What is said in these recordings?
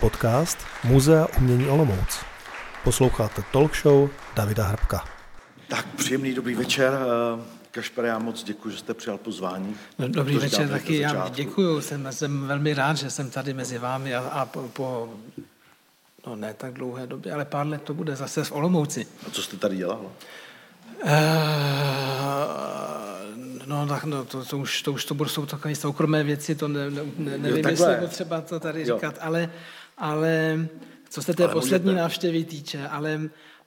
Podcast Muzea umění Olomouc. Posloucháte talk show Davida Hrbka. Tak příjemný dobrý večer. Kašper, já moc děkuji, že jste přijal pozvání. No, dobrý večer taky, já děkuji, jsem, jsem velmi rád, že jsem tady mezi vámi a, a po, po no ne tak dlouhé době, ale pár let to bude zase v Olomouci. A co jste tady dělal? Uh, no, tak, no to, to, už, to už to budou jsou takové soukromé věci, to ne, ne, nevím, jo, jestli je třeba to tady jo. říkat, ale, ale co se té ale poslední můžete. návštěvy týče, ale,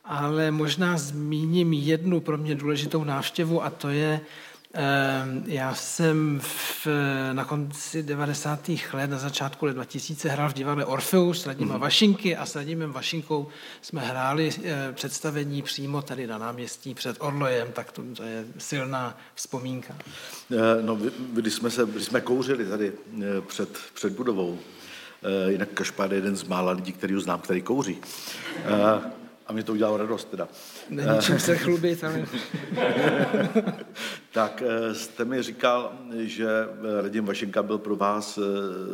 ale možná zmíním jednu pro mě důležitou návštěvu a to je Ehm, já jsem v, na konci 90. let, na začátku let 2000 hrál v divadle Orfeus s Radima mm. Vašinky a s Radimem Vašinkou jsme hráli eh, představení přímo tady na náměstí před Orlojem, tak to, to je silná vzpomínka. Eh, no, když jsme, se, když jsme kouřili tady eh, před, před budovou, jinak Kašpár je jeden z mála lidí, který ho znám, který kouří. A mě to udělalo radost teda. Není čím se chlubit, ale... tak eh, jste mi říkal, že Radim Vašenka byl pro vás eh,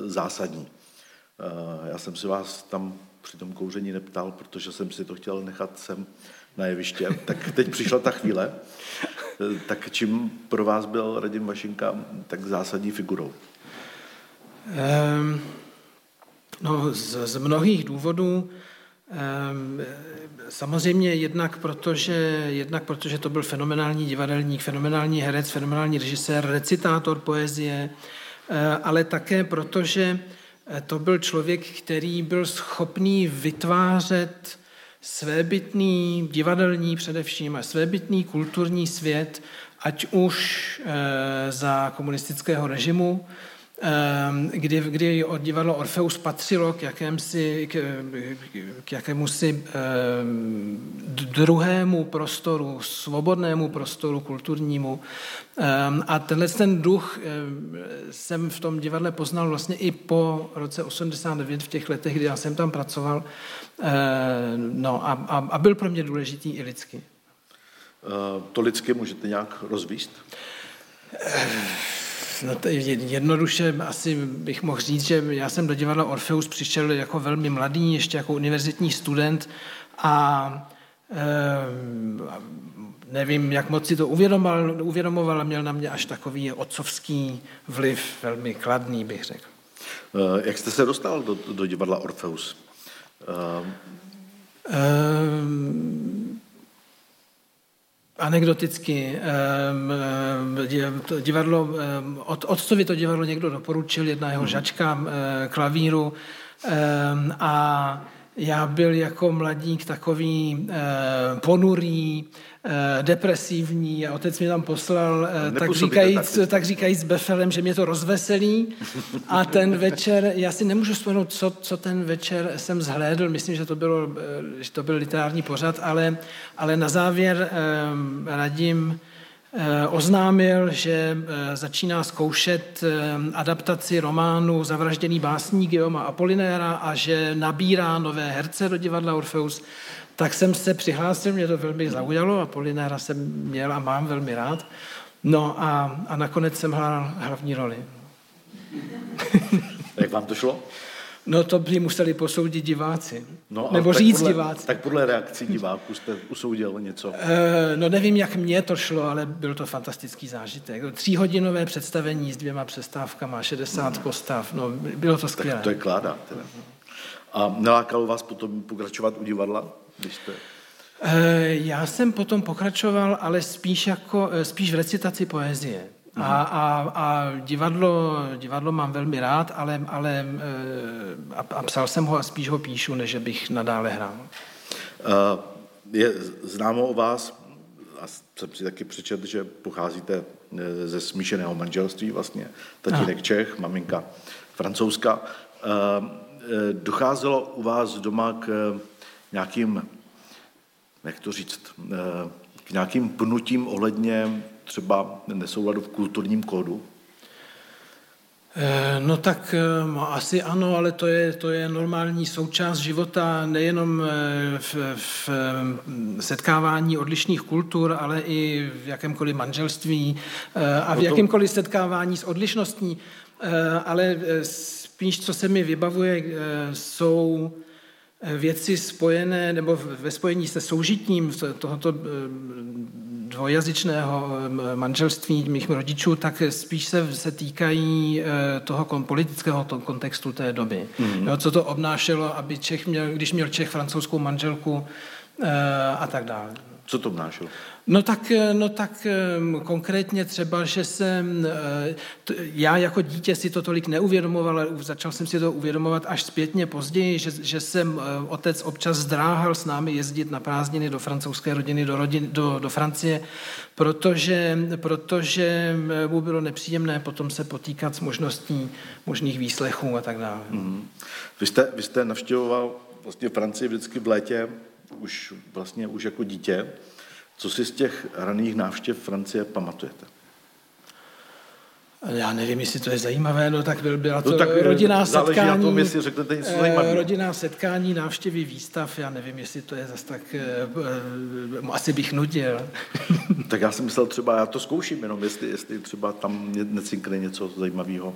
zásadní. Eh, já jsem si vás tam při tom kouření neptal, protože jsem si to chtěl nechat sem na jeviště. Tak teď přišla ta chvíle. Tak čím pro vás byl Radim Vašenka tak zásadní figurou? Um, no, z, z mnohých důvodů. Um, Samozřejmě jednak protože, jednak protože to byl fenomenální divadelník, fenomenální herec, fenomenální režisér, recitátor poezie, eh, ale také protože eh, to byl člověk, který byl schopný vytvářet svébytný divadelní především a svébytný kulturní svět, ať už eh, za komunistického režimu, Ehm, kdy, kdy divadlo Orfeus patřilo k, jakémsi, k, k jakémusi ehm, druhému prostoru, svobodnému prostoru kulturnímu. Ehm, a tenhle ten duch jsem v tom divadle poznal vlastně i po roce 89, v těch letech, kdy já jsem tam pracoval. No a, a, a byl pro mě důležitý i lidsky. To lidsky můžete nějak rozvíst? No to jednoduše asi bych mohl říct, že já jsem do divadla Orfeus přišel jako velmi mladý, ještě jako univerzitní student a e, nevím, jak moc si to uvědomoval, uvědomoval a měl na mě až takový otcovský vliv, velmi kladný, bych řekl. E, jak jste se dostal do, do divadla Orfeus? E, Anekdoticky, divadlo, od, otcovi to divadlo někdo doporučil, jedna jeho mhm. žačka klavíru a já byl jako mladík takový ponurý, depresivní a otec mi tam poslal, eh, tak říkajíc, tak říkajíc s Befelem, že mě to rozveselí. A ten večer, já si nemůžu vzpomenout, co, co ten večer jsem zhlédl, myslím, že to, bylo, eh, že to byl literární pořad, ale, ale na závěr eh, radím eh, oznámil, že eh, začíná zkoušet adaptaci románu Zavražděný básník Guillaume Apolinéra a že nabírá nové herce do divadla Orfeus tak jsem se přihlásil, mě to velmi zaujalo a Polinára jsem měl a mám velmi rád. No a, a nakonec jsem hrál hlavní roli. Jak vám to šlo? No to by museli posoudit diváci. No, Nebo říct podle, diváci. Tak podle reakcí diváků jste usoudil něco? E, no nevím, jak mně to šlo, ale byl to fantastický zážitek. Tříhodinové představení s dvěma přestávkama, 60 postav, no bylo to skvělé. Tak to je kláda. Teda. A nelákalo vás potom pokračovat u divadla? Když jste... Eh, já jsem potom pokračoval, ale spíš, jako, eh, spíš v recitaci poezie. A, a, a divadlo, divadlo mám velmi rád, ale, ale eh, a, a psal jsem ho a spíš ho píšu, než bych nadále hrál. Je známo o vás, a jsem si taky přečet, že pocházíte ze smíšeného manželství vlastně, tatínek a. Čech, maminka francouzska. Docházelo u vás doma k nějakým, jak to říct, eh, k nějakým pnutím ohledně třeba nesouladu v kulturním kódu? Eh, no tak eh, asi ano, ale to je, to je normální součást života nejenom v, v setkávání odlišných kultur, ale i v jakémkoliv manželství a v jakémkoliv setkávání s odlišností, ale spíš, co se mi vybavuje, jsou věci spojené nebo ve spojení se soužitím tohoto dvojazyčného manželství mých rodičů, tak spíš se, se týkají toho politického kontextu té doby. Mm. Jo, co to obnášelo, aby Čech měl, když měl Čech francouzskou manželku a tak dále. Co to obnášelo? No tak, eh, no tak eh, konkrétně třeba, že jsem, eh, já jako dítě si to tolik neuvědomoval, ale začal jsem si to uvědomovat až zpětně později, že, že jsem otec občas zdráhal s námi jezdit na prázdniny do francouzské rodiny, do, rodin, do, do Francie, protože, protože mu bylo nepříjemné potom se potýkat s možností možných výslechů a tak dále. Mm. Vy, jste, vy jste navštěvoval vlastně Francii vždycky v létě, už vlastně už jako dítě. Co si z těch raných návštěv Francie pamatujete? Já nevím, jestli to je zajímavé, no tak byla to no, tak eh, rodinná setkání. Na tom, jestli řeknete něco eh, zajímavého. Rodinná setkání, návštěvy výstav, já nevím, jestli to je zase tak, eh, asi bych nudil. tak já jsem myslel třeba, já to zkouším jenom, jestli, jestli třeba tam necinkne něco zajímavého,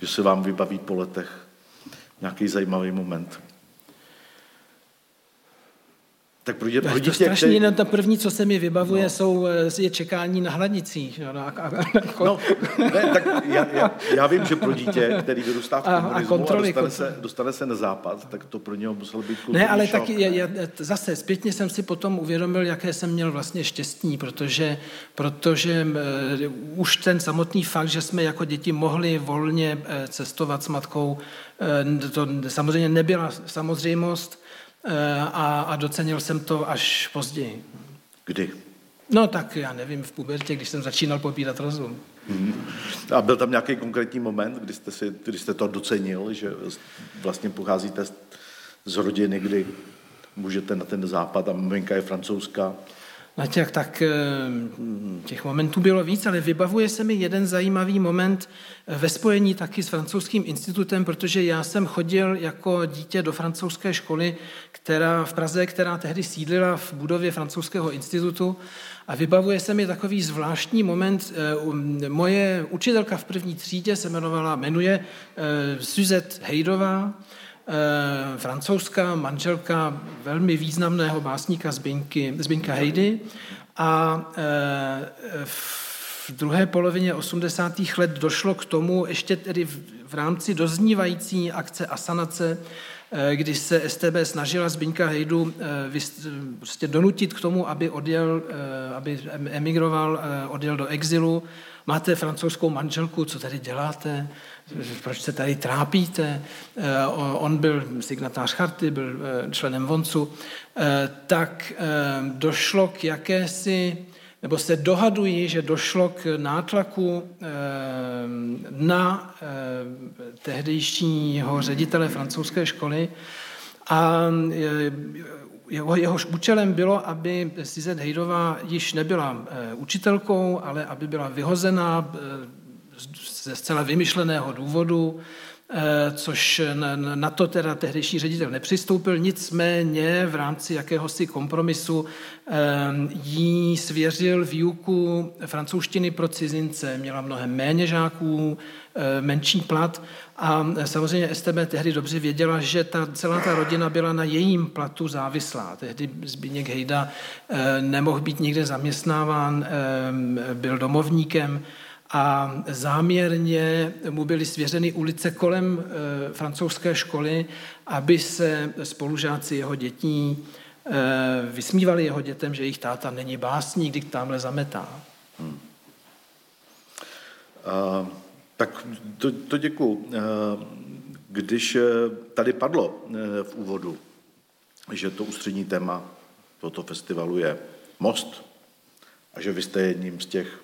že se vám vybaví po letech nějaký zajímavý moment. Tak pro, dě, pro dítě, to strašný, který... no, to první, co se mi vybavuje, no. jsou, eh, je čekání na hranicích. No, a, a, a, no, ne, tak já, já, já, vím, že pro dítě, který vyrůstá v komunismu a, a, kontroly, a dostane, se, dostane se na západ, tak to pro něho muselo být Ne, ale tak je, je, zase zpětně jsem si potom uvědomil, jaké jsem měl vlastně štěstí, protože, protože uh, už ten samotný fakt, že jsme jako děti mohli volně uh, cestovat s matkou, uh, to samozřejmě nebyla samozřejmost, a, a docenil jsem to až později. Kdy? No tak já nevím, v pubertě, když jsem začínal popírat rozum. Hmm. A byl tam nějaký konkrétní moment, kdy jste, si, kdy jste to docenil, že vlastně pocházíte z rodiny, kdy můžete na ten západ a maminka je francouzská na těch, tak eh, těch momentů bylo víc, ale vybavuje se mi jeden zajímavý moment eh, ve spojení taky s francouzským institutem, protože já jsem chodil jako dítě do francouzské školy, která v Praze, která tehdy sídlila v budově francouzského institutu a vybavuje se mi takový zvláštní moment. Eh, moje učitelka v první třídě se jmenovala, jmenuje Suzette Hejdová, Eh, francouzská manželka velmi významného básníka Zbinky, Zbinka Hejdy a eh, v druhé polovině 80. let došlo k tomu, ještě tedy v rámci doznívající akce Asanace, eh, kdy se STB snažila Zbinka Hejdu prostě donutit k tomu, aby odjel, aby emigroval, odjel do exilu. Máte francouzskou manželku, co tady děláte? proč se tady trápíte? Eh, on byl signatář charty, byl eh, členem VONCu, eh, tak došlo k jakési, nebo se dohadují, že došlo k nátlaku na tehdejšího ředitele francouzské školy a jeho, jehož účelem bylo, aby Sizet Hejdová již nebyla učitelkou, ale aby byla vyhozena ze zcela vymyšleného důvodu, eh, což na to teda tehdejší ředitel nepřistoupil, nicméně v rámci jakéhosi kompromisu eh, jí svěřil výuku francouzštiny pro cizince. Měla mnohem méně žáků, eh, menší plat a samozřejmě STB tehdy dobře věděla, že ta, celá ta rodina byla na jejím platu závislá. Tehdy Zbigněk Hejda nemohl být nikde zaměstnáván, byl domovníkem, a záměrně mu byly svěřeny ulice kolem e, francouzské školy, aby se spolužáci jeho dětí e, vysmívali jeho dětem, že jejich táta není básník, když tamhle zametá. Hmm. Uh, tak to, to děkuju. Uh, když tady padlo v úvodu, že to ústřední téma tohoto festivalu je most a že vy jste jedním z těch Eh,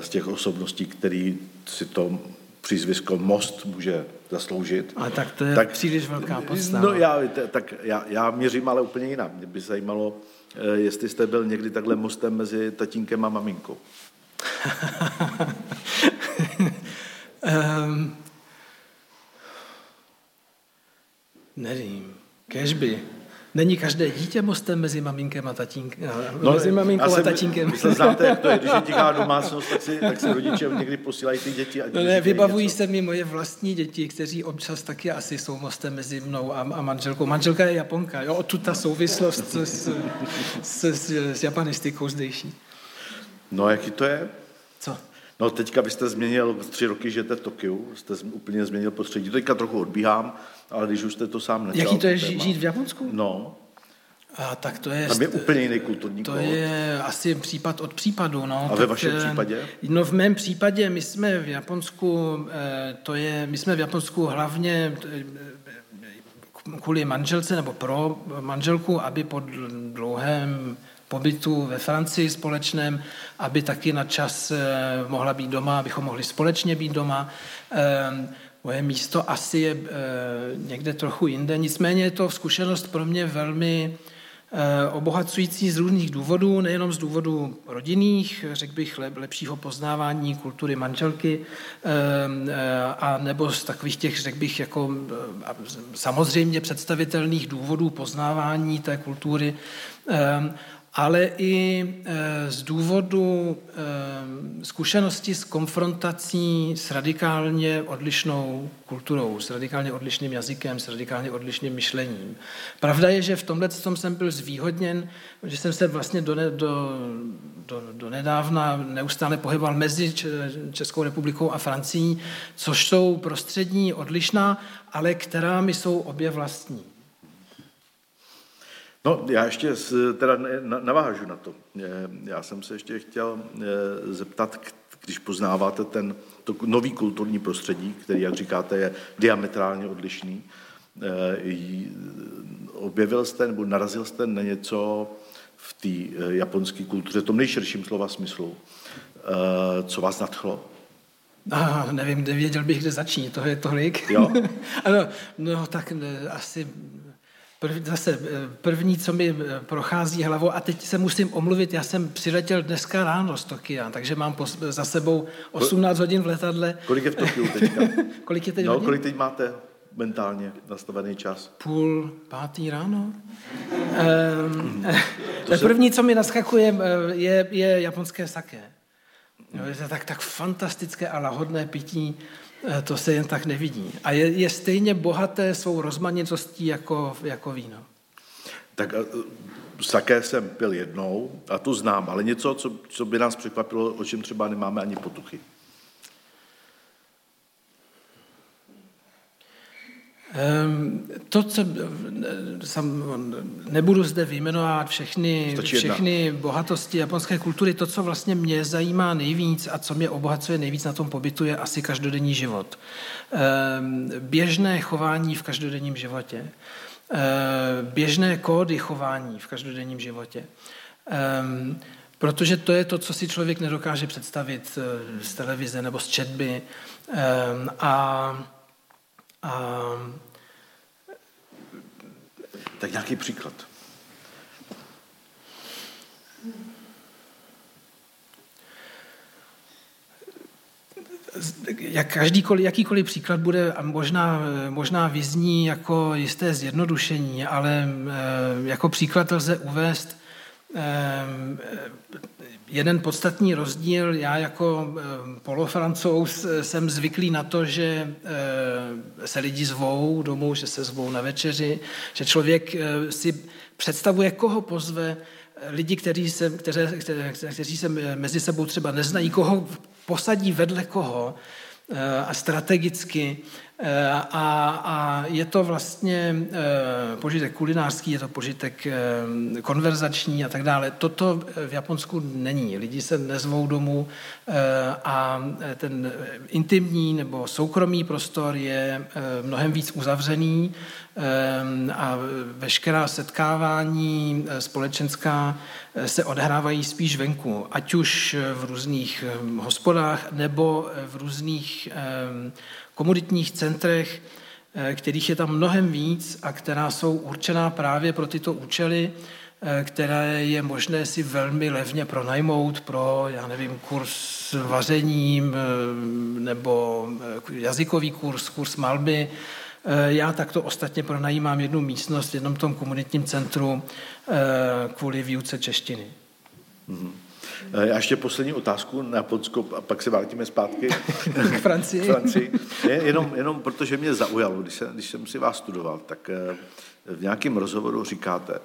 z těch osobností, který si to přízvisko Most může zasloužit. A tak to je tak, příliš velká postava. No já, tak já, já měřím ale úplně jinak. Mě by zajímalo, eh, jestli jste byl někdy takhle mostem mezi tatínkem a maminkou. um, nevím. Kežby. Není každé dítě mostem mezi maminkem a tatínkem? No, mezi maminkou jsem, a tatínkem. Myslím, znáte, jak to je, když je tichá domácnost, tak si, tak si rodiče někdy posílají ty děti. A no ne, vybavují se mi moje vlastní děti, kteří občas taky asi jsou mostem mezi mnou a, a manželkou. Manželka je Japonka, jo, tu ta souvislost s, s, s, s, s japanistikou zdejší. No, jaký to je? No teďka byste změnil, tři roky žijete v Tokiu, jste úplně změnil prostředí. Teďka trochu odbíhám, ale když už jste to sám nečal. Jaký to je téma, žít v Japonsku? No. A tak to je... Tam je úplně jiný kulturní To kód. je asi případ od případu. No. A ve vašem eh, případě? No v mém případě my jsme v Japonsku, eh, to je, my jsme v Japonsku hlavně eh, kvůli manželce nebo pro manželku, aby po dlouhém pobytu ve Francii společném, aby taky na čas eh, mohla být doma, abychom mohli společně být doma. Ehm, moje místo asi je eh, někde trochu jinde, nicméně je to zkušenost pro mě velmi eh, obohacující z různých důvodů, nejenom z důvodů rodinných, řekl bych lepšího poznávání kultury manželky, a nebo z takových těch, řekl bych, jako samozřejmě představitelných důvodů poznávání té kultury, ale i eh, z důvodu eh, zkušenosti s konfrontací s radikálně odlišnou kulturou, s radikálně odlišným jazykem, s radikálně odlišným myšlením. Pravda je, že v tomhle tom jsem byl zvýhodněn, že jsem se vlastně do, ne, do, do, do nedávna neustále pohyboval mezi Českou republikou a Francií, což jsou prostřední odlišná, ale která mi jsou obě vlastní. No, já ještě teda navážu na to. Já jsem se ještě chtěl zeptat, když poznáváte ten to nový kulturní prostředí, který, jak říkáte, je diametrálně odlišný, objevil jste nebo narazil jste na něco v té japonské kultuře, v tom nejširším slova smyslu, co vás nadchlo? Ah, nevím, nevěděl bych, kde začít, to je tolik. Jo. ano, no tak ne, asi Prv, zase eh, první, co mi eh, prochází hlavou, a teď se musím omluvit, já jsem přiletěl dneska ráno z Tokia, takže mám za sebou 18 hodin v letadle. Kolik je v Tokiu teďka? kolik je teď no, hodin? kolik teď máte mentálně nastavený čas? Půl pátý ráno. Um, to se... První, co mi naskakuje, je, je japonské sake. Je to tak, tak fantastické a lahodné pití, Eh, to se jen tak nevidí. A je, je stejně bohaté svou rozmanitostí jako, jako víno. Tak eh, saké jsem pil jednou a to znám, ale něco, co, co by nás překvapilo, o čem třeba nemáme ani potuchy. To, co sam, nebudu zde vyjmenovat všechny, všechny bohatosti japonské kultury, to, co vlastně mě zajímá nejvíc a co mě obohacuje nejvíc na tom pobytu, je asi každodenní život. Ehm, běžné chování v každodenním životě. Ehm, běžné kódy chování v každodenním životě. Protože to je to, co si člověk nedokáže představit eh, z televize nebo z četby. A a... Tak nějaký příklad. jak každýkoliv, jakýkoliv příklad bude možná, možná vyzní jako jisté zjednodušení, ale eh, jako příklad lze uvést Ehm, jeden podstatný rozdíl, já jako ehm, polofrancouz jsem zvyklý na to, že ehm, se lidi zvou domů, že se zvou na večeři, že člověk si představuje, koho pozve, lidi, kteří se, kteří, kteří se mezi sebou třeba neznají, koho posadí vedle koho a strategicky Eh, a, a je to vlastně eh, požitek kulinářský, je to požitek eh, konverzační a tak dále. Toto v Japonsku není. Lidi se nezvou domů a ten intimní nebo soukromý prostor je mnohem víc uzavřený a veškerá setkávání společenská se odehrávají spíš venku, ať už v různých hospodách nebo v různých komoditních centrech, eh, kterých je tam mnohem víc a která jsou určená právě pro tyto účely, eh, které je možné si velmi levně pronajmout pro, já nevím, kurz vařením eh, nebo jazykový kurz, kurz malby, Já takto ostatně pronajímám jednu místnost v jednom tom komunitním centru kvůli výuce češtiny. Mm-hmm. Já ještě poslední otázku na Japonsko a pak se vrátíme zpátky k Francii. Francii. Je, jenom, jenom protože mě zaujalo, když jsem, když jsem si vás studoval, tak v nějakém rozhovoru říkáte,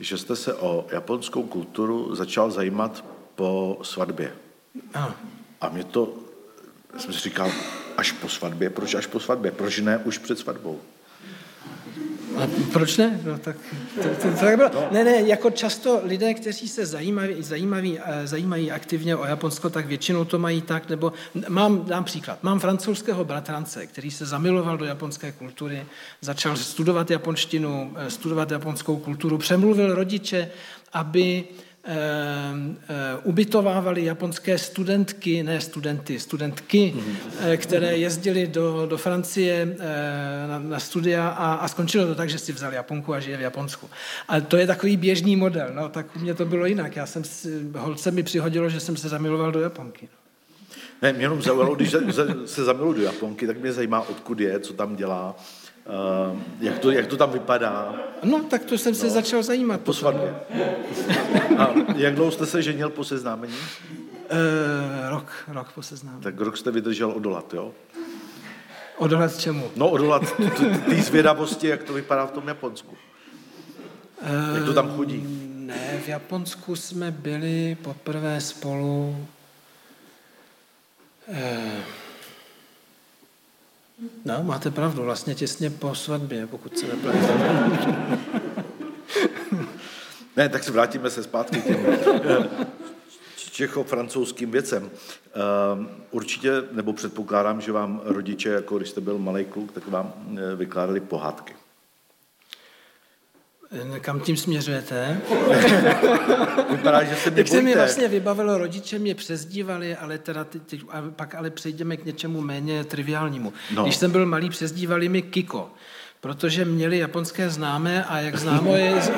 že jste se o japonskou kulturu začal zajímat po svatbě. Ano. A mě to, jsem si říkal, až po svatbě, proč až po svatbě, proč ne už před svatbou? A proč ne? No, tak, to, to, to tak bylo. Ne, ne, jako často lidé, kteří se zajímaví, zajímaví, eh, zajímají aktivně o Japonsko, tak většinou to mají tak, nebo mám, dám příklad, mám francouzského bratrance, který se zamiloval do japonské kultury, začal studovat japonštinu, eh, studovat japonskou kulturu, přemluvil rodiče, aby ubytovávali japonské studentky, ne studenty, studentky, mm-hmm. které jezdili do, do Francie na, na studia a, a skončilo to tak, že si vzali Japonku a žije v Japonsku. A to je takový běžný model, no, tak u mě to bylo jinak. Já jsem, holce mi přihodilo, že jsem se zamiloval do Japonky. Ne, mě jenom zaujalo, když se zamiluji do Japonky, tak mě zajímá, odkud je, co tam dělá, Uh, jak, to, jak to tam vypadá? No, tak to jsem se no. začal zajímat. Po svatbě. A jak dlouho jste se ženil po seznámení? Uh, rok, rok po seznámení. Tak rok jste vydržel odolat, jo? Odolat čemu? No, odolat té zvědavosti, jak to vypadá v tom Japonsku. Uh, jak to tam chodí? Ne, v Japonsku jsme byli poprvé spolu... Uh, No, máte pravdu, vlastně těsně po svatbě, pokud se nepletu. ne, tak se vrátíme se zpátky k těm eh, čecho-francouzským věcem. Eh, určitě, nebo předpokládám, že vám rodiče, jako když jste byl malý kluk, tak vám eh, vykládali pohádky. Kam tím směřujete? Vypadá, že se Tak se mi vlastně vybavilo, rodiče mě přezdívali, ale teda teď, a pak ale přejdeme k něčemu méně triviálnímu. No. Když jsem byl malý, přezdívali mi Kiko protože měli japonské známé a jak známo je z,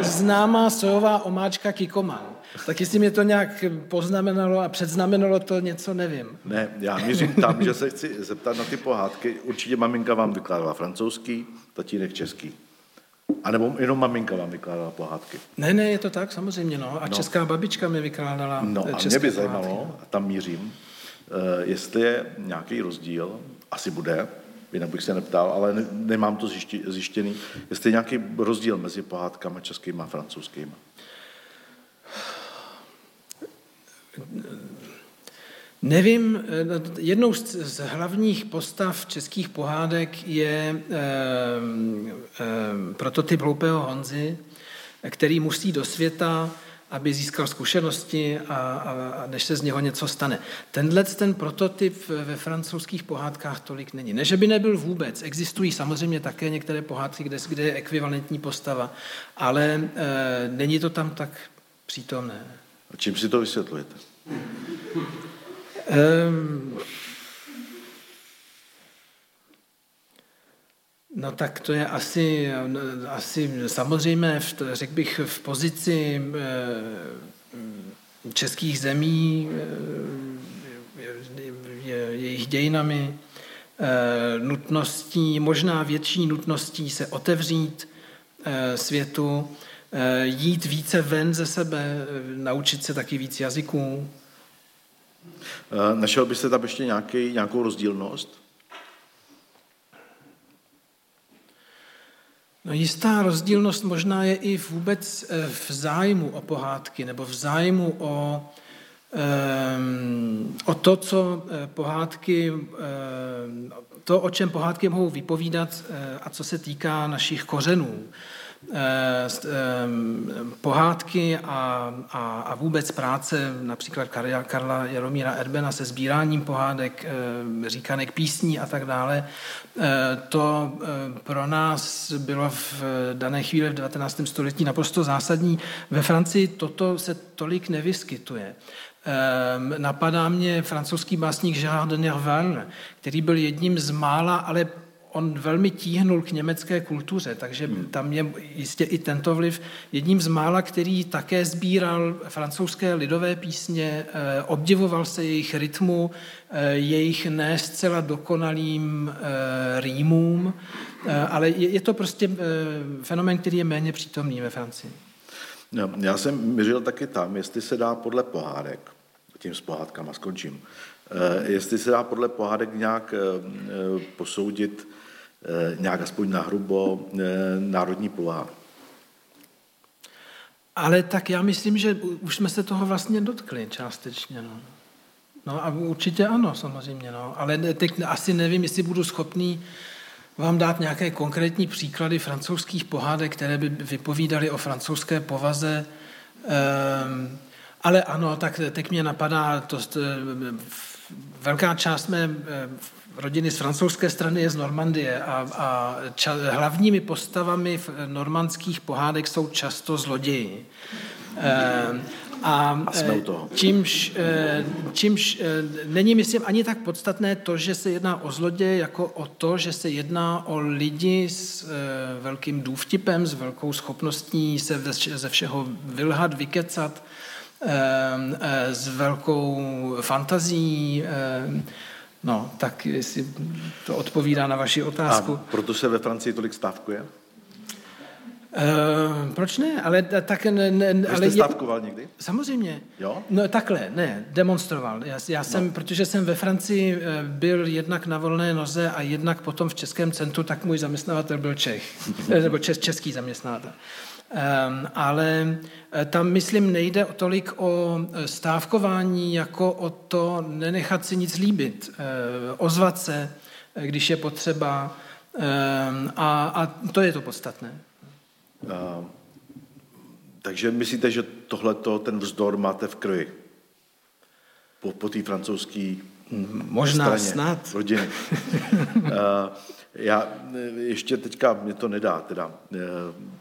z, známá sojová omáčka Kikoman. Tak jestli mě to nějak poznamenalo a předznamenalo to něco, nevím. Ne, já mířím tam, že se chci zeptat na ty pohádky. Určitě maminka vám vykládala francouzský, tatínek český. A nebo jenom maminka vám vykládala pohádky? Ne, ne, je to tak, samozřejmě, no. A no. česká babička mi vykládala No a mě by zajímalo, a tam mířím, uh, jestli je nějaký rozdíl, asi bude, jinak bych se neptal, ale ne, nemám to zjišti, zjištěný, jestli je nějaký rozdíl mezi pohádkami českými a francouzskými. Nevím, eh, jednou z hlavních postav českých pohádek je eh, eh, prototyp hloupého Honzy, který musí do světa, aby získal zkušenosti a, a, a než se z něho něco stane. Tenhle ten prototyp ve francouzských pohádkách tolik není. Ne, že by nebyl vůbec. Existují samozřejmě také některé pohádky, kde, kde je ekvivalentní postava, ale e, není to tam tak přítomné. A čím si to vysvětlujete? Um, no tak to je asi, asi samozřejmě, řekl bych, v pozici eh, českých zemí, eh, jejich dějinami, nutností, možná větší nutností se otevřít světu, jít více ven ze sebe, naučit se taky víc jazyků, našel byste tam ještě nějaký, nějakou rozdílnost? No jistá rozdílnost možná je i vůbec eh, v zájmu o pohádky nebo v zájmu o, um, o to, co eh, pohádky, to, o čem pohádky mohou vypovídat a co se týká našich kořenů. Eh, pohádky a, a, a vůbec práce například Karla Jaromíra Erbena se sbíráním pohádek, říkanek písní a tak dále, eh, to eh, pro nás bylo v dané chvíli v 19. století naprosto zásadní. Ve Francii toto se tolik nevyskytuje. Napadá mě francouzský básník Gérard de Nerval, který byl jedním z mála, ale on velmi tíhnul k německé kultuře, takže hmm. tam je jistě i tento vliv. Jedním z mála, který také sbíral francouzské lidové písně, eh, obdivoval se jejich rytmu, eh, jejich ne zcela dokonalým rýmům, ale je to prostě fenomen, který je méně přítomný ve Francii. No, já jsem měřil taky tam, jestli se dá podle pohádek, tím s pohádkama skončím, Eh, jestli se dá podle pohádek nějak eh, eh, posoudit, nějak aspoň nahrubo, národní povaha. Ale tak já myslím, že už jsme se toho vlastně dotkli částečně. No, no a určitě ano, samozřejmě. No. Ale teď asi nevím, jestli budu schopný vám dát nějaké konkrétní příklady francouzských pohádek, které by vypovídaly o francouzské povaze. Ehm, ale ano, tak teď mě napadá to, velká část mé eh, rodiny z francouzské strany je z Normandie a, a ča, hlavními postavami v normandských pohádek jsou často zloději. E, a, a jsme u toho. Čímž, čímž není, myslím, ani tak podstatné to, že se jedná o zloděje, jako o to, že se jedná o lidi s velkým důvtipem, s velkou schopností se ze všeho vylhat, vykecat, eh, s velkou fantazí, ehm, No, tak jestli to odpovídá na vaši otázku. A proto se ve Francii tolik stávkuje? Uh, proč ne? Ale tak ne, ne, Vy ale jste stávkoval někdy? Samozřejmě. Jo? No takhle, ne, demonstroval. Já, já jsem, no. protože jsem ve Francii eh, byl jednak na volné noze a jednak potom v Českém centru, tak můj zaměstnavatel byl Čech, nebo čes, český zaměstnavatel. Ehm, ale eh, tam, myslím, nejde tolik o eh, stávkování, jako o to nenechat si nic líbit, eh, ozvat se, když je potřeba. Ehm, a, a to je to podstatné. A, takže myslíte, že tohle ten vzdor máte v krvi? Po, po té francouzské Možná straně, snad. rodiny. Já e, ještě teďka mě to nedá, teda, e,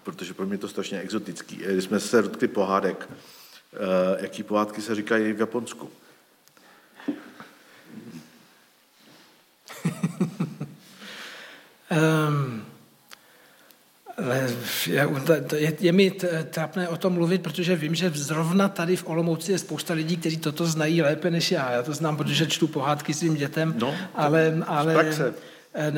protože pro mě je to strašně exotický. Když jsme se dotkli pohádek, jaký pohádky se říkají v Japonsku? um, je, je mi trapné o tom mluvit, protože vím, že zrovna tady v Olomouci je spousta lidí, kteří toto znají lépe než já. Já to znám, protože čtu pohádky svým dětem, no, ale, ale, Eh,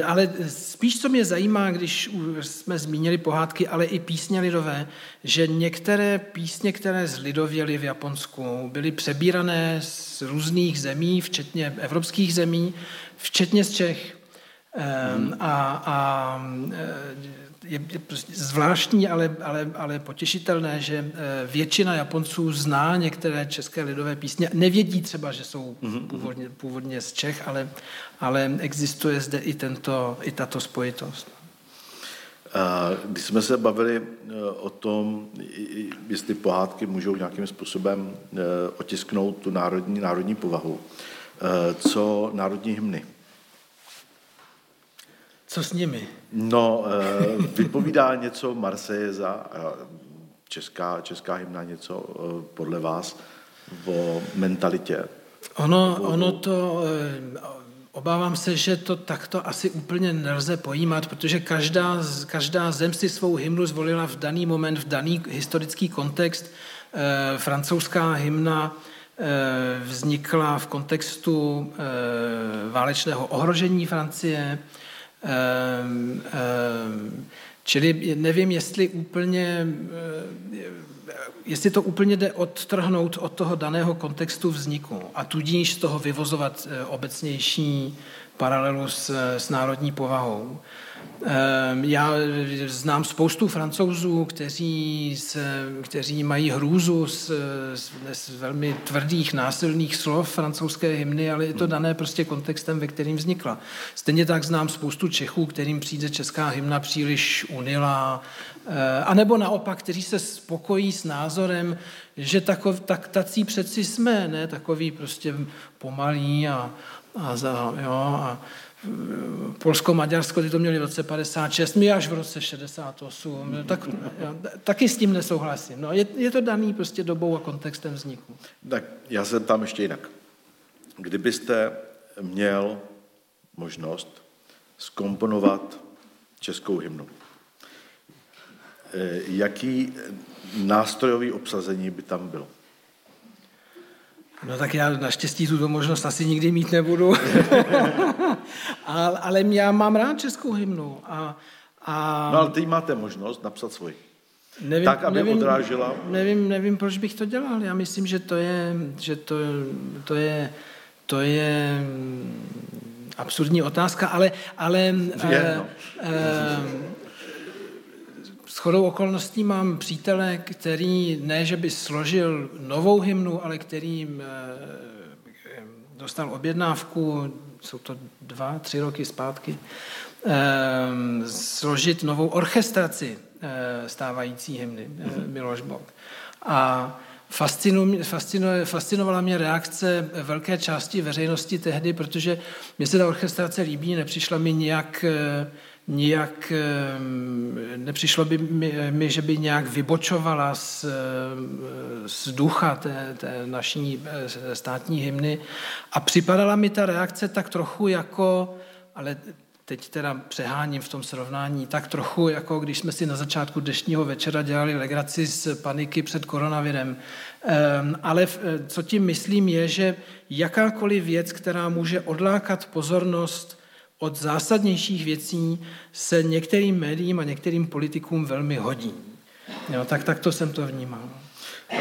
ale spíš, co mě zajímá, když jsme zmínili pohádky, ale i písně lidové, že některé písně, které zlidověly v Japonsku, byly přebírané z různých zemí, včetně evropských zemí, včetně z Čech. Hmm. A, a eh, je, prostě zvláštní, ale, ale, ale potěšitelné, že eh, většina Japonců zná některé české lidové písně. Nevědí třeba, že jsou mhm, původně, původně z Čech, ale, ale existuje zde i, tento, i tato spojitost. Když jsme se bavili eh, o tom, jestli pohádky můžou nějakým způsobem eh, otisknout tu národní, národní povahu, co národní hymny? Co s nimi? No, eh, vypovídá něco Marsejeza, česká, česká hymna něco eh, podle vás o mentalitě? Ono, ono to, eh, obávám se, že to takto asi úplně nelze pojímat, protože každá, každá zem si svou hymnu zvolila v daný moment, v daný historický kontext. Francouzská hymna vznikla v kontextu válečného ohrožení Francie, čili nevím, jestli úplně, eh, jestli to úplně jde odtrhnout od toho daného kontextu vzniku a tudíž z toho vyvozovat eh, obecnější paralelu s, s národní povahou. Ehm, já znám spoustu francouzů, kteří, se, kteří mají hrůzu z, z, z velmi tvrdých, násilných slov francouzské hymny, ale je to dané prostě kontextem, ve kterým vznikla. Stejně tak znám spoustu Čechů, kterým přijde česká hymna příliš unilá, eh, a nebo naopak, kteří se spokojí s názorem, že takov, tak tací přeci jsme, ne takový prostě pomalý a, a, za, jo, a Polsko-Maďarsko, ty to měli v roce 56, my až v roce 68. Tak, já, taky s tím nesouhlasím. No, je, je to daný prostě dobou a kontextem vzniku. Tak já jsem tam ještě jinak. Kdybyste měl možnost skomponovat českou hymnu. Eh, jaký nástrojový obsazení by tam bylo? No tak já naštěstí tuto možnost asi nikdy mít nebudu. ale, ale já mám rád českou hymnu. A, a... No ale teď máte možnost napsat svoji. Nevím, tak, aby nevím, odrážela. Nevím, nevím, proč bych to dělal. Já myslím, že to je, že to, to je, to je absurdní otázka, ale, ale je, no. eh, chodou okolností mám přítele, který ne, že by složil novou hymnu, ale který eh, dostal objednávku, jsou to dva, tři roky zpátky, eh, složit novou orchestraci Eh, stávající hymny, mm-hmm. Miloš Bok. A fascinu, fascinovala mě reakce velké části veřejnosti tehdy, protože mě se ta orchestrace líbí, nepřišla mi nějak eh, nijak, nepřišlo by mi, že by nějak vybočovala z, z ducha té, té naší státní hymny a připadala mi ta reakce tak trochu jako, ale teď teda přeháním v tom srovnání, tak trochu jako když jsme si na začátku dnešního večera dělali legraci z paniky před koronavirem. Ale eh, co tím myslím je, že jakákoliv věc, která může odlákat pozornost od zásadnějších věcí, se některým médiím a některým politikům velmi hodí. Jo, tak, tak to jsem to vnímal. Uh,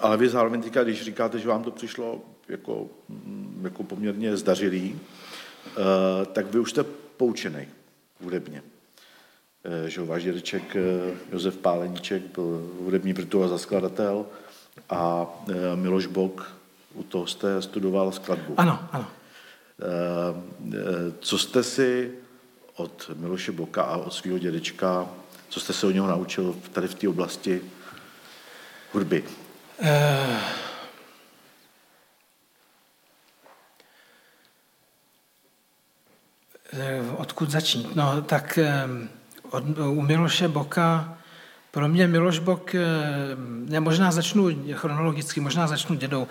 ale vy zároveň teďka, když říkáte, že vám to přišlo jako, mm, jako poměrně zdařilý, Eh, tak vy už jste poučený hudebně. Eh, že váš dědeček eh, Josef Páleníček byl hudební virtuóz a skladatel a Miloš Bok, u toho jste studoval skladbu. Ano, ano. Co jste si od Miloše Boka a od svého dědečka, co jste se od něho naučil tady v té oblasti hudby? Eh, odkud začít? No, tak eh, od, u Miloše Boka, pro mě Miloš Bok, eh, ne, možná začnu chronologicky, možná začnu dědou.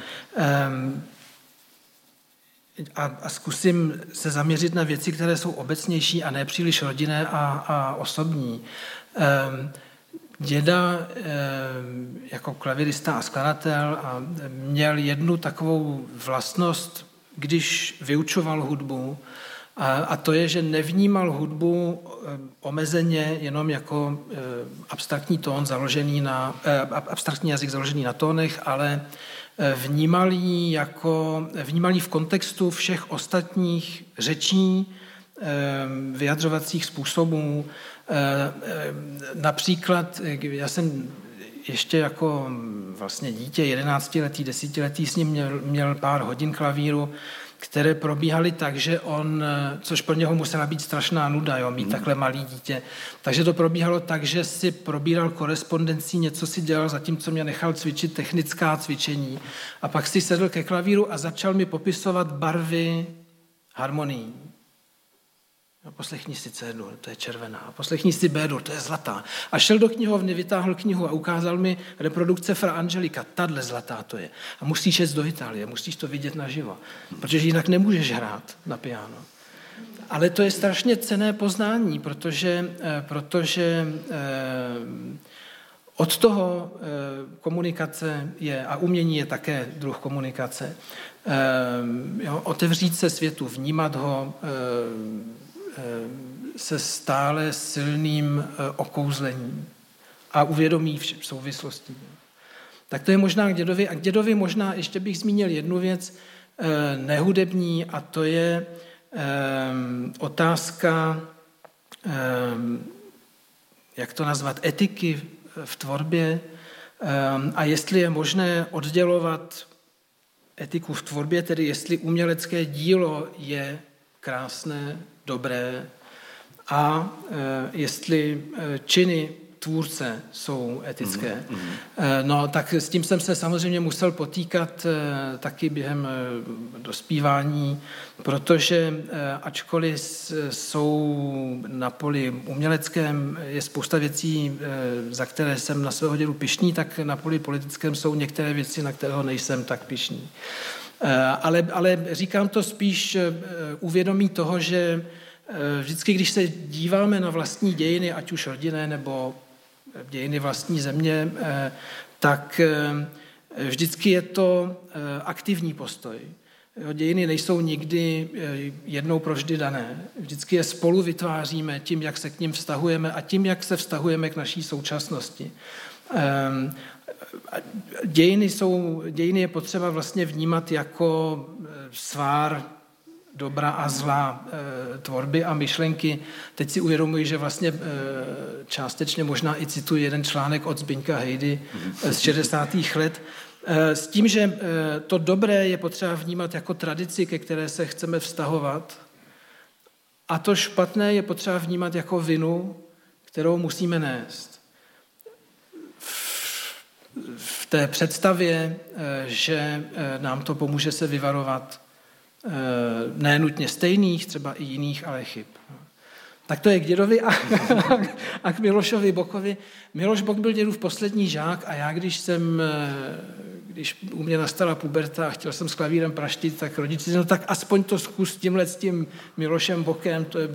A, a zkusím se zaměřit na věci, které jsou obecnější a ne příliš rodinné a, a osobní. Děda jako klavirista a skladatel a měl jednu takovou vlastnost, když vyučoval hudbu, a to je, že nevnímal hudbu eh, omezeně jenom jako eh, abstraktní tón založený na, abstraktní jazyk založený na tónech, ale vnímal ji, jako, vnímal ji v kontextu všech ostatních řečí, vyjadřovacích způsobů. Například, já jsem ještě jako mm, vlastně dítě, jedenáctiletý, desetiletý, s ním měl, měl pár hodin klavíru, které probíhaly tak, že on, což pro něho musela být strašná nuda, jo, mít mm. takhle malý dítě. Takže to probíhalo tak, že si probíral korespondencí, něco si dělal, zatímco mě nechal cvičit technická cvičení. A pak si sedl ke klavíru a začal mi popisovat barvy harmonii. A poslechni si c to je červená. A poslechni si b to je zlatá. A šel do knihovny, vytáhl knihu a ukázal mi reprodukce Fra Angelika. Tadle zlatá to je. A musíš jít do Itálie, musíš to vidět naživo. Protože jinak nemůžeš hrát na piano. Ale to je strašně cené poznání, protože, eh, protože eh, od toho eh, komunikace je, a umění je také druh komunikace, jo, otevřít se světu, vnímat ho, se stále silným eh, okouzlením a uvědomí v souvislosti. Tak to je možná k dědovi. A k dědovi možná ještě bych zmínil jednu věc eh, nehudební a to je otázka, jak to nazvat, etiky v tvorbě a jestli je možné oddělovat etiku v tvorbě, tedy jestli umělecké dílo je krásné dobré a e, jestli e, činy tvůrce jsou etické. Mm-hmm. No, tak s tím jsem se samozřejmě musel potýkat taky během dospívání, protože ačkoliv jsou na poli uměleckém je spousta věcí, za které jsem na svého dělu pišný, tak na poli politickém jsou některé věci, na kterého nejsem tak pišný. Ale, ale říkám to spíš uvědomí toho, že vždycky, když se díváme na vlastní dějiny, ať už rodinné nebo dějiny vlastní země, tak vždycky je to aktivní postoj. Dějiny nejsou nikdy jednou proždy dané. Vždycky je spolu vytváříme tím, jak se k ním vztahujeme a tím, jak se vztahujeme k naší současnosti. Dějiny, jsou, dějiny je potřeba vlastně vnímat jako eh, svár dobra a zla eh, tvorby a myšlenky. Teď si uvědomuji, že vlastně eh, částečně možná i cituji jeden článek od Zbyňka Hejdy z 60. let, s tím, že to dobré je potřeba vnímat jako tradici, ke které se chceme vztahovat, a to špatné je potřeba vnímat jako vinu, kterou musíme nést v té představě, že nám to pomůže se vyvarovat eh, nenutně stejných, třeba i jiných, ale chyb. Tak to je k dědovi a, a k Milošovi Bokovi. Miloš Bok byl dědův poslední žák a já, když jsem, když u mě nastala puberta a chtěl jsem s klavírem praštit, tak rodiči no tak aspoň to zkus tímhle s tím Milošem Bokem, to je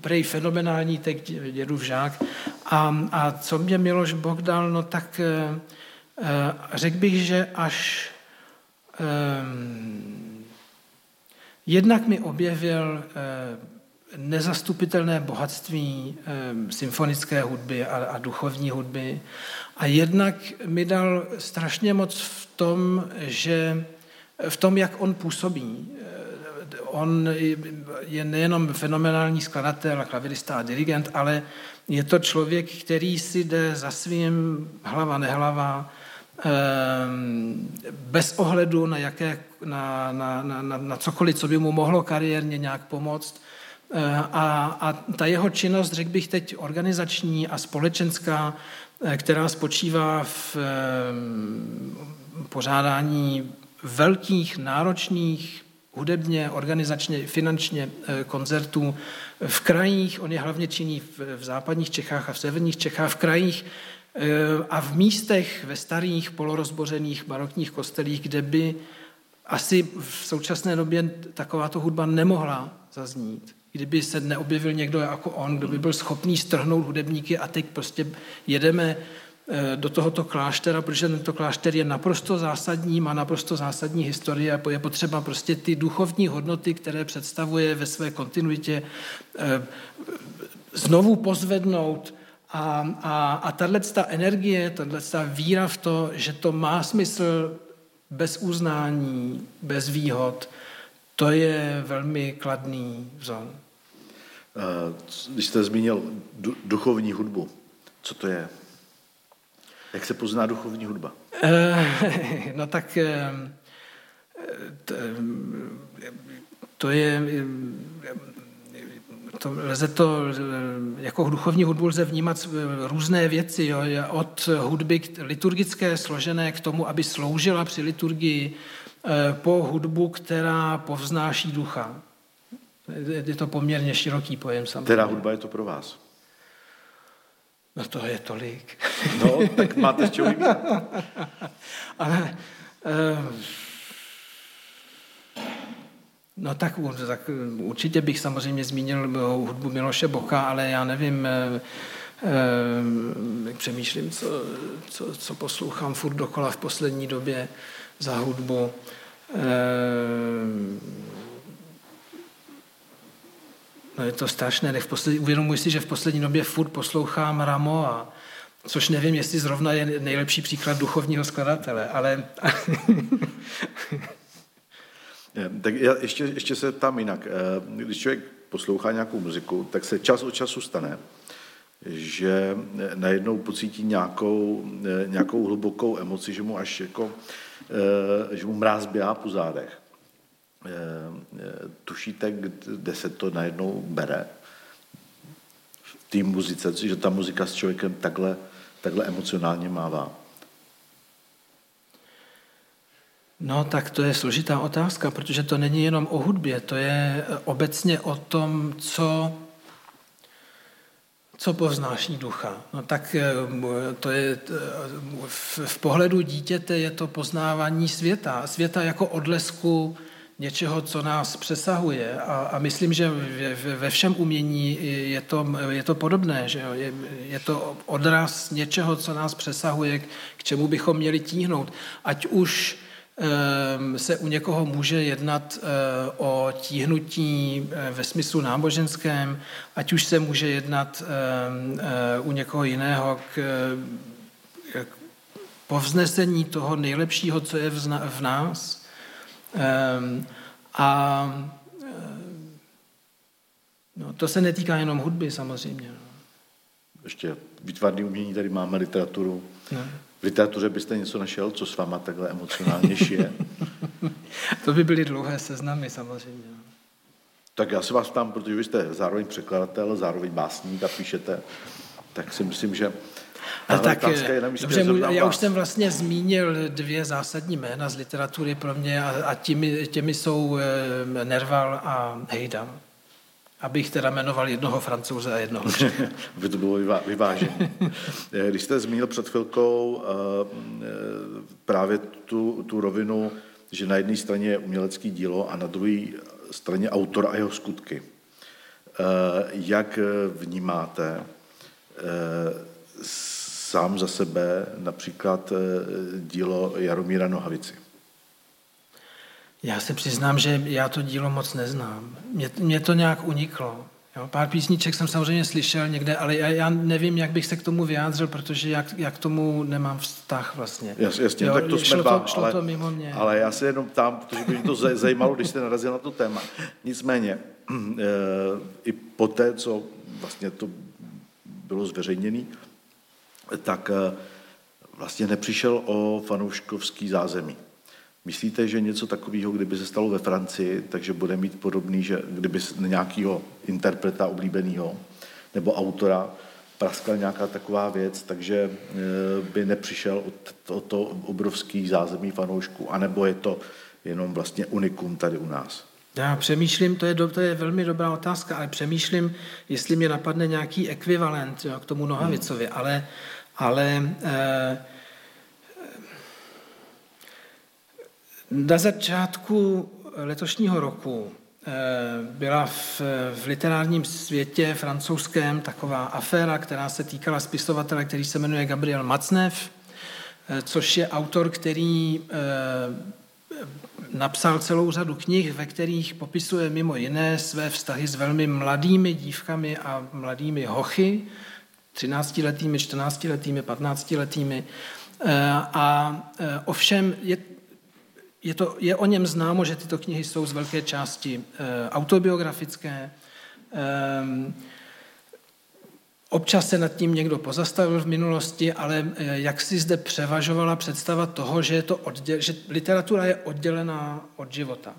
prej fenomenální tak dědův žák. A, a co mě Miloš Bok dal, no tak Eh, řekl bych, že až um, jednak mi objevil uh, nezastupitelné bohatství um, symfonické hudby a, duchovní hudby a jednak mi dal strašně moc v tom, že v tom, jak on působí. On je nejenom fenomenální skladatel, klavirista a dirigent, ale je to člověk, který si jde za svým hlava nehlava, bez ohledu na, jaké, na, na, na, na cokoliv, co by mu mohlo kariérně nějak pomoct. Ehm, a, a ta jeho činnost, řekl bych teď, organizační a společenská, eh, která spočívá v ehm, pořádání velkých, náročných, hudebně, organizačně, finančně eh, koncertů v krajích, on je hlavně činný v, v západních Čechách a v severních Čechách, v krajích, a v místech ve starých polorozbořených barokních kostelích, kde by asi v současné době takováto hudba nemohla zaznít. Kdyby se neobjevil někdo jako on, kdo by byl schopný strhnout hudebníky a teď prostě jedeme eh, do tohoto kláštera, protože tento klášter je naprosto zásadní, má naprosto zásadní historii a je potřeba prostě ty duchovní hodnoty, které představuje ve své kontinuitě, eh, znovu pozvednout, a, a, a tahle energie, tahle víra v to, že to má smysl bez uznání, bez výhod, to je velmi kladný vzor. Když jste zmínil duchovní hudbu, co to je? Jak se pozná duchovní hudba? Eh, no tak eh, to je to, lze to, jako duchovní hudbu lze vnímat různé věci, jo, od hudby liturgické složené k tomu, aby sloužila při liturgii, eh, po hudbu, která povznáší ducha. Je to poměrně široký pojem samozřejmě. Která hudba je to pro vás? No to je tolik. No, tak máte z čeho Ale uh, No tak, tak určitě bych samozřejmě zmínil hudbu Miloše Boka, ale já nevím, eh, eh, přemýšlím, co, co, co poslouchám furt dokola v poslední době za hudbu. Eh, no je to strašné, v poslední, uvědomuji si, že v poslední době furt poslouchám Ramo a což nevím, jestli zrovna je nejlepší příklad duchovního skladatele, ale Tak já ještě, ještě se tam jinak. Eh, když člověk poslouchá nějakou muziku, tak se čas od času stane, že najednou pocítí nějakou, eh, nějakou hlubokou emoci, že mu až jako, eh, že mu mráz běhá po zádech. Tušíte, kde se to najednou bere v té muzice, že ta muzika s člověkem takhle, takhle emocionálně mává? No tak to je složitá otázka, protože to není jenom o hudbě, to je obecně o tom, co, co povznáší ducha. No tak eh, to je, eh, v, v pohledu dítěte je to poznávání světa. Světa jako odlesku něčeho, co nás přesahuje. A, a myslím, že ve všem umění je to, je to podobné, že? Je, je to odraz něčeho, co nás přesahuje, k čemu bychom měli tíhnout. Ať už se u někoho může jednat eh, o tíhnutí eh, ve smyslu náboženském, ať už se může jednat ehm, eh, u někoho jiného k, k povznesení toho nejlepšího, co je v nás. Ehm, a no, to se netýká jenom hudby samozřejmě. No. Ještě výtvarné umění, tady máme literaturu. Ne. V literatuře byste něco našel, co s váma takhle emocionálnější je? to by byly dlouhé seznamy samozřejmě. Tak já se vás ptám, protože vy jste zároveň překladatel, zároveň básník a píšete, tak si myslím, že a tak, je dobře, já už jsem vlastně zmínil dvě zásadní jména z literatury pro mě a, a těmi, těmi jsou e, Nerval a Hejda. Abych teda jmenoval jednoho francouze a jednoho Aby to bylo vyvážené. Eh, když jste zmínil před chvilkou eh, eh, právě tu, tu rovinu, že na jedné straně je umělecký dílo a na druhé straně autor a jeho skutky. Jak vnímáte sám za sebe například dílo Jaromíra Nohavici? Já se přiznám, že já to dílo moc neznám. Mě, mě to nějak uniklo. Jo, pár písniček jsem samozřejmě slyšel někde, ale já, já nevím, jak bych se k tomu vyjádřil, protože jak, jak k tomu nemám vztah vlastně. Jas, jasně, jo, tak to jsme dva, to, šlo ale, to mimo mě. Ale já se jenom tam, protože by mě to zajímalo, když jste narazil na to téma. Nicméně, e, i po té, co vlastně to bylo zveřejněné, tak e, vlastně nepřišel o fanouškovský zázemí. Myslíte, že něco takového, kdyby se stalo ve Francii, takže bude mít podobný, že kdyby nějakého interpreta oblíbeného nebo autora praskla nějaká taková věc, takže e, by nepřišel o to obrovský zázemí fanoušků, anebo je to jenom vlastně unikum tady u nás? Já přemýšlím, to je, do, to je velmi dobrá otázka, ale přemýšlím, jestli mě napadne nějaký ekvivalent jo, k tomu Nohavicovi, hmm. ale, ale e, Na začátku letošního roku eh, byla v, v literárním světě francouzském taková aféra, která se týkala spisovatele, který se jmenuje Gabriel Macnev, eh, což je autor, který eh, napsal celou řadu knih, ve kterých popisuje mimo jiné své vztahy s velmi mladými dívkami a mladými hochy, 13-letými, 14-letými, 15-letými. A ovšem je je, to, je o něm známo, že tyto knihy jsou z velké části e, autobiografické. E, občas se nad tím někdo pozastavil v minulosti, ale e, jak si zde převažovala představa toho, že, je to odděl, že literatura je oddělená od života.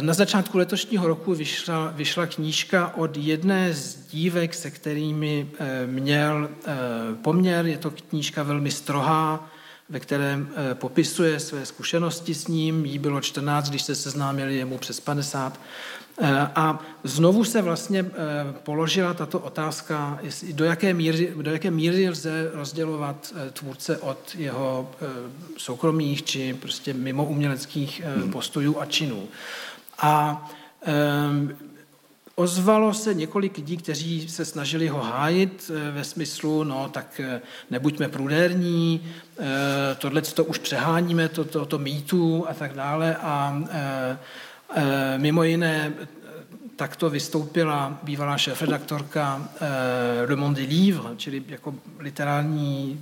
Na začátku letošního roku vyšla, vyšla knížka od jedné z dívek, se kterými měl poměr. Je to knížka velmi strohá, ve kterém eh, popisuje své zkušenosti s ním. Jí bylo 14, když se seznámili, jemu přes 50. Eh, a znovu se vlastně eh, položila tato otázka, do jaké míry, do jaké míry lze rozdělovat tvůrce od jeho soukromých či prostě mimo uměleckých hmm. postojů a činů. A Ozvalo se několik lidí, kteří se snažili ho hájit eh, ve smyslu, no tak eh, nebuďme prudérní, eh, tohle to už přeháníme, to, to, to mýtu a tak dále. A mimo jiné takto vystoupila bývalá šéf-redaktorka Le Monde des Livres, čili jako literární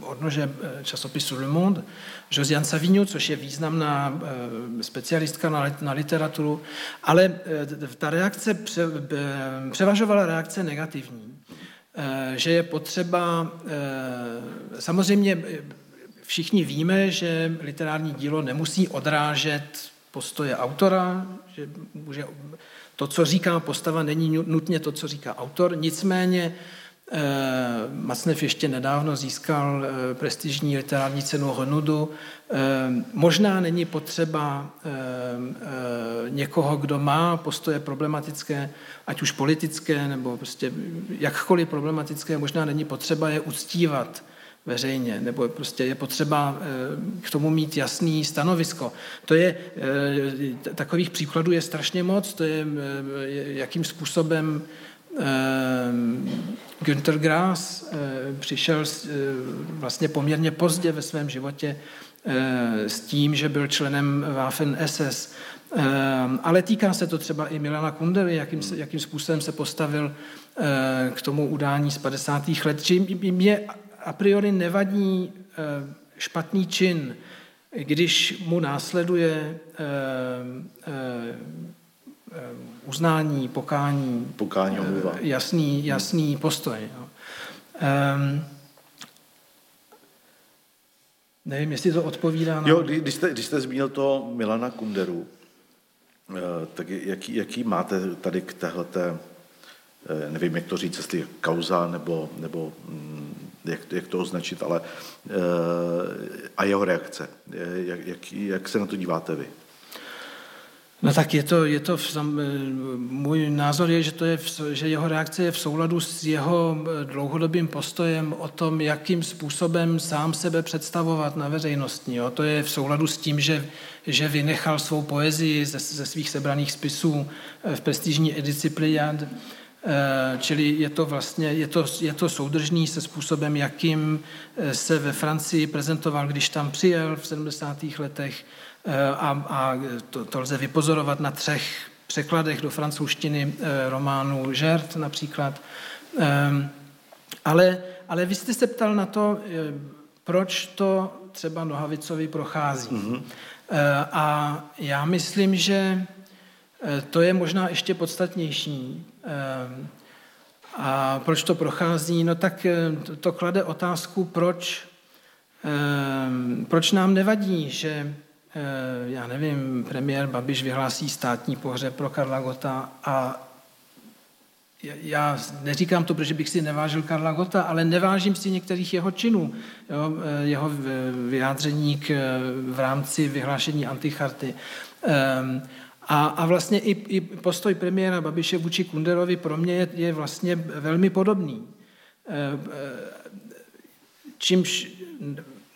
odnože časopisu Le Monde, Josiane Savigno, což je významná eh, specialistka na, na literaturu, ale eh, ta reakce pře, eh, převažovala reakce negativní, že je potřeba, samozřejmě všichni víme, že literární dílo nemusí odrážet postoje autora, že může, to, co říká postava, není nutně to, co říká autor, nicméně Eh, Macnev ještě nedávno získal eh, prestižní literární cenu Honudu. Eh, možná není potřeba někoho, kdo má postoje problematické, ať už politické nebo prostě jakkoliv problematické, možná není potřeba je uctívat veřejně, nebo prostě je potřeba k tomu mít jasný stanovisko. To je, takových příkladů je strašně moc, to je, jakým způsobem Günter Grass přišel vlastně poměrně pozdě ve svém životě s tím, že byl členem Waffen SS. Ale týká se to třeba i Milana Kundery, jakým, jakým způsobem se postavil k tomu udání z 50. let. Či mě a priori nevadí špatný čin, když mu následuje uznání, pokání, pokání jasný, jasný postoj. Um, Nevím, jestli to odpovídá na... Jo, když jste, když jste zmínil to Milana Kunderu, eh, tak jaký, jaký máte tady k téhleté, eh, nevím, jak to říct, jestli kauza nebo, nebo mm, jak, jak to označit, ale eh, a jeho reakce. Jak, jak, jak se na to díváte vy? No tak je to, je to v, můj názor je, že, to je, v, že jeho reakce je v souladu s jeho eh, dlouhodobým postojem o tom, jakým způsobem sám sebe představovat na veřejnosti. Jo. To je v souladu s tím, že, že vynechal svou poezii ze, ze svých sebraných spisů eh, v prestižní edici Pleiad, eh, Čili je to vlastně je to, je to soudržný se způsobem, jakým se ve Francii prezentoval, když tam přijel v 70. letech, Eh, a, a to, to lze vypozorovat na třech překladech do francouzštiny eh, románu Žert například. Ehm, ale, ale vy jste se ptal na to, eh, proč to třeba Nohavicovi prochází. Mm-hmm. A já myslím, že to je možná ještě podstatnější. Ehm, a proč to prochází? No tak to, klade otázku, proč, ehm, proč nám nevadí, že Eh, já nevím, premiér Babiš vyhlásí státní pohřeb pro Karla Gota a já neříkám to, protože bych si nevážil Karla Gota, ale nevážím si některých jeho činů, jo, eh, jeho vyjádření k, v rámci vyhlášení anticharty. Ehm, a, a vlastně i, i postoj premiéra Babiše vůči Kunderovi pro mě je, je vlastně velmi podobný. Ehm, eh, čímž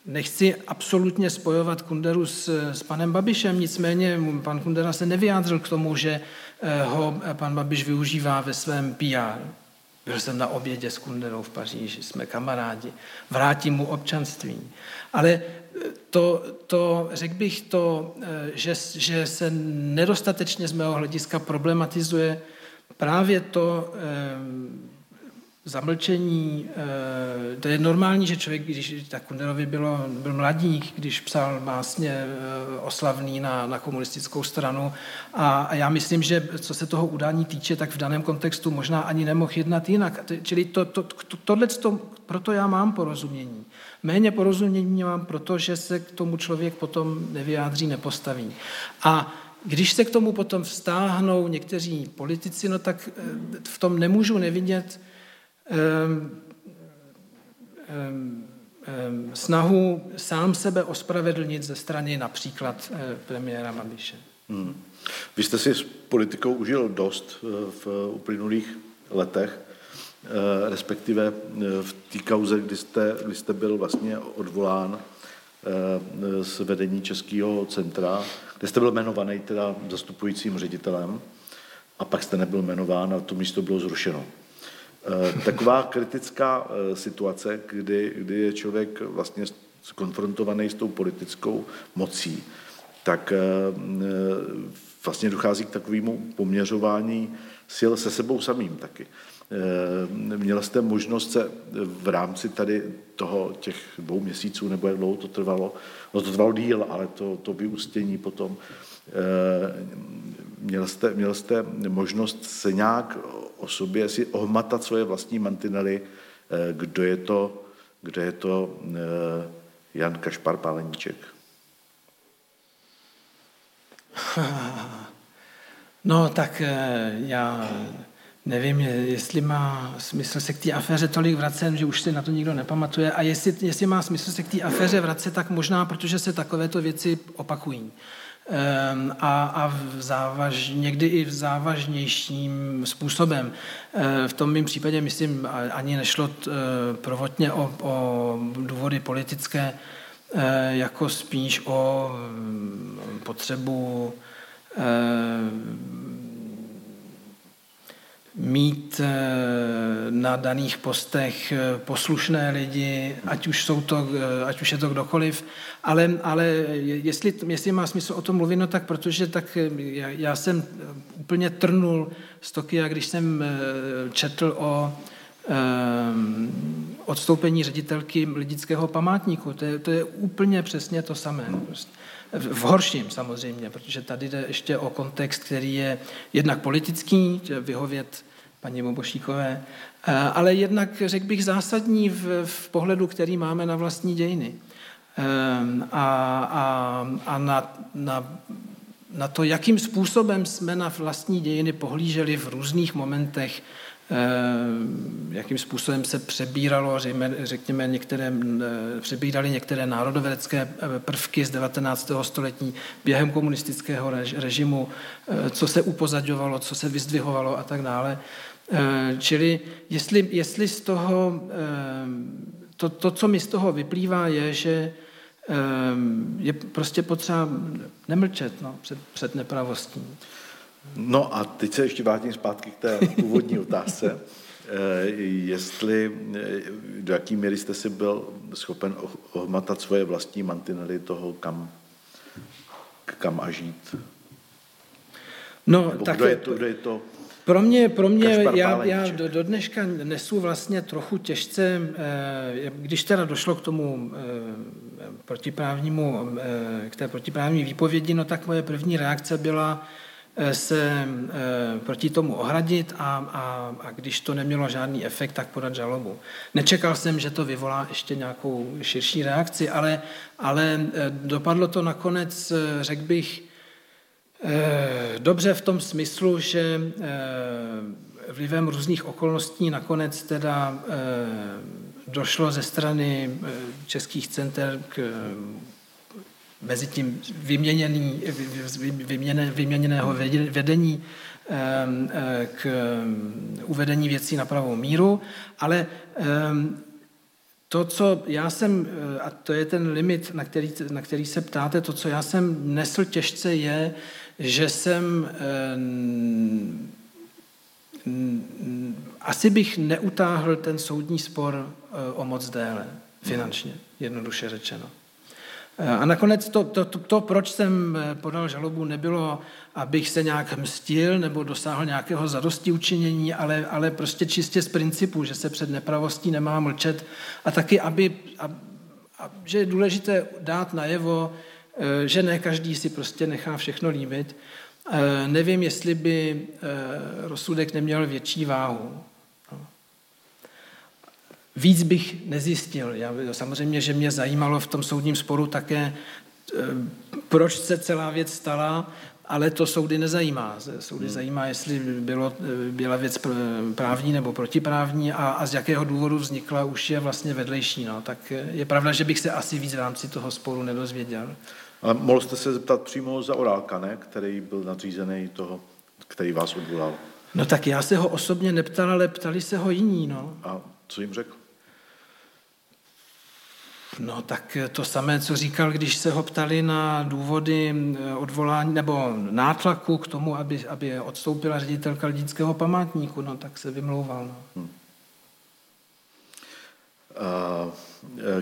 Nechci absolutně spojovat Kunderu s, s panem Babišem, nicméně pan Kundera se nevyjádřil k tomu, že eh, ho pan Babiš využívá ve svém PR. Byl jsem na obědě s Kunderou v Paříži, jsme kamarádi, vrátím mu občanství. Ale eh, to, to řekl bych to, eh, že, že se nedostatečně z mého hlediska problematizuje právě to, zamlčení, eh, to je normální, že člověk, když tak Kunderovi bylo, byl mladík, když psal básně eh, oslavný na, na komunistickou stranu a, a já myslím, že co se toho udání týče, tak v daném kontextu možná ani nemohl jednat jinak. Čili to, to, to, tohle, to, proto já mám porozumění. Méně porozumění mám, protože se k tomu člověk potom nevyjádří, nepostaví. A když se k tomu potom vztáhnou někteří politici, no tak eh, v tom nemůžu nevidět snahu sám sebe ospravedlnit ze strany například uh, premiéra Babiše. Hmm. Vy jste si s politikou užil dost uh, v uplynulých letech, uh, respektive v té kauze, kdy jste, kdy jste byl vlastně odvolán z vedení Českého centra, kde jste byl jmenovaný teda zastupujícím ředitelem a pak jste nebyl jmenován a to místo bylo zrušeno. Eh, taková kritická eh, situace, kdy, kdy je člověk vlastně konfrontovaný s tou politickou mocí, tak eh, vlastně dochází k takovému poměřování sil se sebou samým taky. Měl jste možnost se v rámci tady toho těch dvou měsíců, nebo jak dlouho to trvalo, no to trvalo díl, ale to, to vyústění potom, měl jste, měl jste možnost se nějak o sobě si ohmatat svoje vlastní mantinely, eh, kdo je to, kdo je to eh, Jan Kašpar Páleníček. No tak eh, já nevím, jestli má smysl se k té aféře tolik vracet, že už si na to nikdo nepamatuje. A jestli, jestli má smysl se k té aféře vracet, tak možná, protože se takovéto věci opakují. Ehm, a, a v závaž, někdy i v závažnějším způsobem. Ehm, v tom mým případě, myslím, ani nešlo prvotně o, o důvody politické, jako spíš o mm, potřebu mít eh, na daných postech eh, poslušné lidi, ať už, jsou to, eh, ať už je to kdokoliv, ale, ale jestli, jestli má smysl o tom mluvit, no tak protože tak já, já jsem úplně trnul z Tokia, když jsem četl o odstoupení ředitelky lidického památníku. To je, to je úplně přesně to samé. Prostě v horším samozřejmě, protože tady jde ještě o kontext, který je jednak politický, vyhovět paní Mobošíkové, eh, ale jednak, řekl bych, zásadní v, v pohledu, který máme na vlastní dějiny. Eh, a, a, a na, na, na to, jakým způsobem jsme na vlastní dějiny pohlíželi v různých momentech jakým způsobem se přebíralo, řekněme, některé, eh, přebírali některé národovědecké eh, prvky z 19. století během komunistického režimu, co se upozaďovalo, co se vyzdvihovalo a tak dále. Čili jestli, jestli z toho, to, to, co mi z toho vyplývá, je, že je prostě potřeba nemlčet no, před, před nepravostí. No a teď se ještě vrátím zpátky k té původní otázce. Eh, jestli, eh, do jaký míry jste si byl schopen ohmatat svoje vlastní mantinely toho, kam, kam a žít? No, Nebo tak kdo je to, kdo je to pro mě, pro mě já, já do, do dneška nesu vlastně trochu těžce, eh, když teda došlo k tomu protiprávnímu, k té protiprávní výpovědi, no tak moje první reakce byla, se eh, proti tomu ohradit a, a, a když to nemělo žádný efekt, tak podat žalobu. Nečekal jsem, že to vyvolá ještě nějakou širší reakci, ale, ale eh, dopadlo to nakonec, řekl bych, dobře v tom smyslu, že vlivem různých okolností nakonec teda došlo ze strany českých center k mezi tím vyměněný, vyměně, vyměněného vedení ehm, eh, k ehm, uvedení věcí na pravou míru, ale ehm, to, co já jsem, eh, a to je ten limit, na který, na který se ptáte, to, co já jsem nesl těžce, je, že jsem asi bych neutáhl ten soudní spor eh, o moc déle, finančně, jednoduše řečeno. Eh, a nakonec to, to, to, to, proč jsem eh, podal žalobu, nebylo, abych se nějak mstil nebo dosáhl nějakého zadosti učinění, ale, ale prostě čistě z principu, že se před nepravostí nemá mlčet a taky, aby, a, a, že je důležité dát najevo, eh, že ne každý si prostě nechá všechno líbit. Nevím, jestli by rozsudek neměl větší váhu. Víc bych nezjistil. Já, samozřejmě, že mě zajímalo v tom soudním sporu také, eh, proč se celá věc stala, ale to soudy nezajímá. Soudy hmm. zajímá, jestli bylo, eh, byla věc právní nebo protiprávní a, a z jakého důvodu vznikla, už je vlastně vedlejší. No. Tak eh, je pravda, že bych se asi víc v rámci toho sporu nedozvěděl. Ale mohl jste se zeptat přímo za Orálka, ne? který byl nadřízený toho, který vás odvolal. No tak já se ho osobně neptal, ale ptali se ho jiní. No. A co jim řekl? No tak to samé, co říkal, když se ho ptali na důvody odvolání nebo nátlaku k tomu, aby, aby odstoupila ředitelka lidského památníku, no tak se vymlouval. No. Hmm.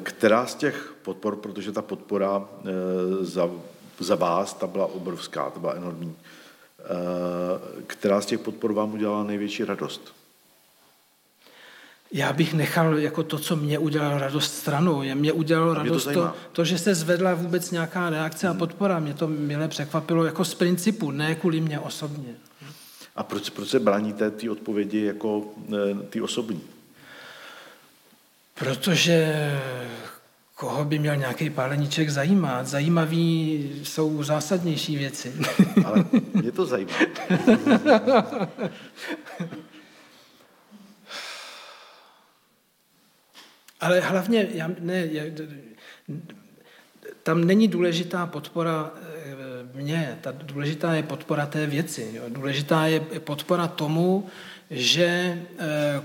Která z těch podpor, protože ta podpora eh, za, za vás, ta byla obrovská, ta byla enormní, která z těch podpor vám udělala největší radost? Já bych nechal jako to, co mě udělalo radost stranou. Mě udělalo radost to, to, to, že se zvedla vůbec nějaká reakce a hmm. podpora. Mě to milé překvapilo jako z principu, ne kvůli mě osobně. A proč, proč se bráníte ty odpovědi jako e, ty osobní? Protože koho by měl nějaký páleníček zajímat? Zajímavý jsou zásadnější věci. Ale mě to zajímá. Ale hlavně, já, ne, já, tam není důležitá podpora mě, ta důležitá je podpora té věci. Jo. Důležitá je podpora tomu, že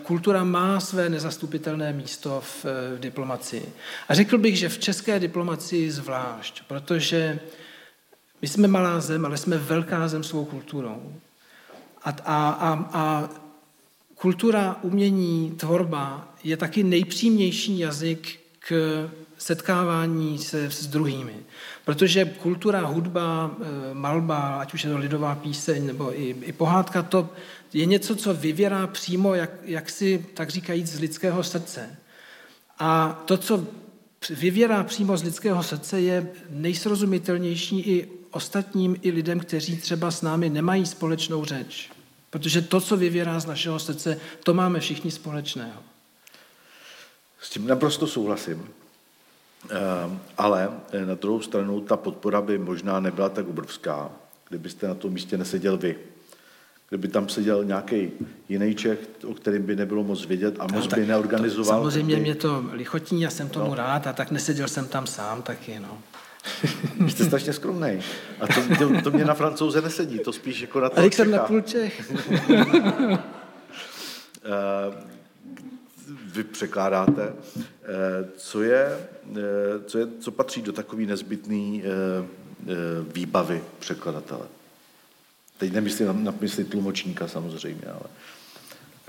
kultura má své nezastupitelné místo v, v diplomacii. A řekl bych, že v české diplomacii zvlášť, protože my jsme malá zem, ale jsme velká zem svou kulturou. A, a, a, a kultura, umění, tvorba je taky nejpřímější jazyk k setkávání se s druhými. Protože kultura, hudba, eh, malba, ať už je to lidová píseň nebo i, i pohádka, to je něco, co vyvěrá přímo, jak, jak si tak říkajíc, z lidského srdce. A to, co vyvěrá přímo z lidského srdce, je nejsrozumitelnější i ostatním, i lidem, kteří třeba s námi nemají společnou řeč. Protože to, co vyvěrá z našeho srdce, to máme všichni společného. S tím naprosto souhlasím. Eh, ale na druhou stranu ta podpora by možná nebyla tak obrovská, kdybyste na tom místě neseděl vy. Kdyby tam seděl nějaký jiný Čech, o kterým by nebylo moc vědět a moc no, by neorganizoval. To, samozřejmě mě to lichotí, já jsem tomu no. rád a tak neseděl jsem tam sám taky. No. Jste strašně skromný. A to, to, to mě na francouze nesedí, to spíš jako na to. A jsem na půl Čech. Eh, vy překládáte. Eh, co, je, eh, co, je, co patří do takové nezbytné výbavy překladatele? Teď nemyslím na, na mysli tlumočníka samozřejmě, ale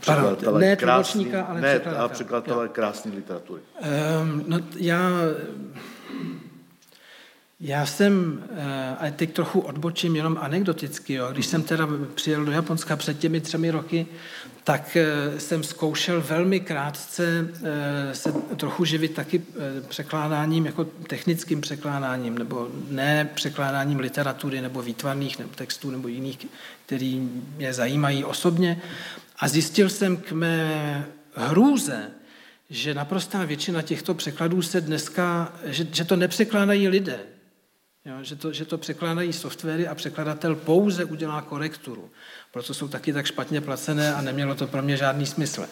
překladatele ne krásný, tlumočníka, ale ne, překladatele. překladatele krásné literatury. Um, no, já já jsem, eh, a teď trochu odbočím jenom anekdoticky, jo. když jsem teda přijel do Japonska před těmi třemi roky, tak eh, jsem zkoušel velmi krátce eh, se trochu živit taky překládáním, jako technickým překládáním, nebo ne překládáním literatury nebo výtvarných nebo textů nebo jiných, který mě zajímají osobně. A zjistil jsem k mé hrůze, že naprostá většina těchto překladů se dneska, že, že to nepřekládají lidé, Jo, že, to, že to překládají softwary a překladatel pouze udělá korekturu. Proto jsou taky tak špatně placené a nemělo to pro mě žádný smysl.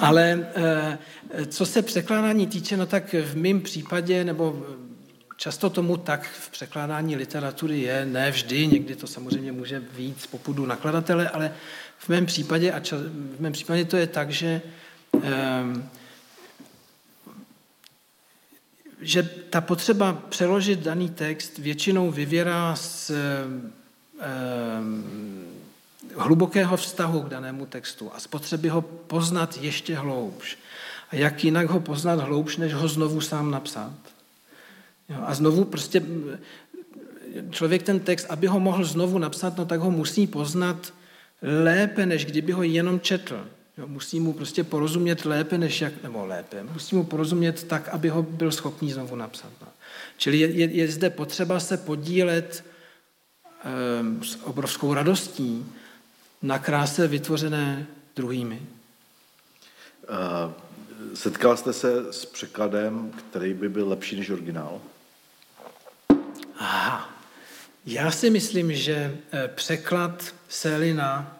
Ale e, co se překládání týče, no tak v mém případě, nebo často tomu tak v překládání literatury je, ne vždy, někdy to samozřejmě může víc popudu nakladatele, ale v mém případě, a čas, v mém případě to je tak, že e, že ta potřeba přeložit daný text většinou vyvěrá z eh, hlubokého vztahu k danému textu a z potřeby ho poznat ještě hloubš. A jak jinak ho poznat hloubš, než ho znovu sám napsat. Jo, a znovu prostě člověk ten text, aby ho mohl znovu napsat, no tak ho musí poznat lépe, než kdyby ho jenom četl. Jo, musí mu prostě porozumět lépe, než jak, nebo lépe, musí mu porozumět tak, aby ho byl schopný znovu napsat. No. Čili je, je, je zde potřeba se podílet e, s obrovskou radostí na kráse vytvořené druhými. Uh, setkal jste se s překladem, který by byl lepší než originál? Aha. Já si myslím, že eh, překlad Selina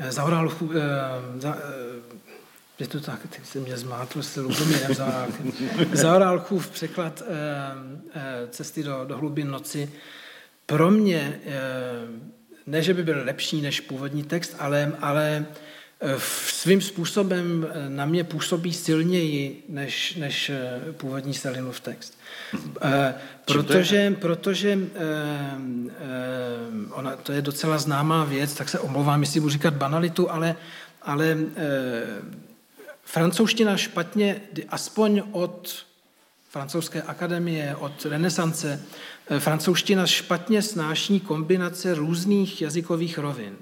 Eh, Zaural, eh, za, eh, je to tak, teď se mě zmátl s Lubomírem Zaurálkem. Zaurálkův překlad cesty do, do hlubin noci pro mě, ne, že by byl lepší než původní text, ale, ale svým způsobem na mě působí silněji než, než původní Selinův text. Eh, protože, protože eh, eh, ona, to je docela známá věc, tak se omlouvám, jestli budu říkat banalitu, ale, ale francouzština špatně, aspoň od francouzské akademie, od renesance, francouzština špatně snáší kombinace různých jazykových rovin.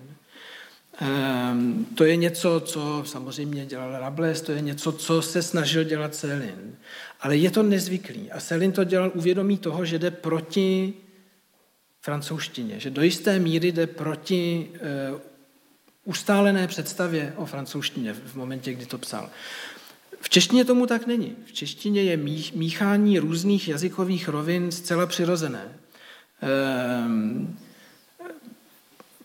Ehm, to je něco, co samozřejmě dělal Rables, to je něco, co se snažil dělat Selin. Ale je to nezvyklý. A Selin to dělal uvědomí toho, že jde proti francouzštině, že do jisté míry jde proti uh, ustálené představě o francouzštině v momentě, kdy to psal. V češtině tomu tak není. V češtině je míchání různých jazykových rovin zcela přirozené. Um,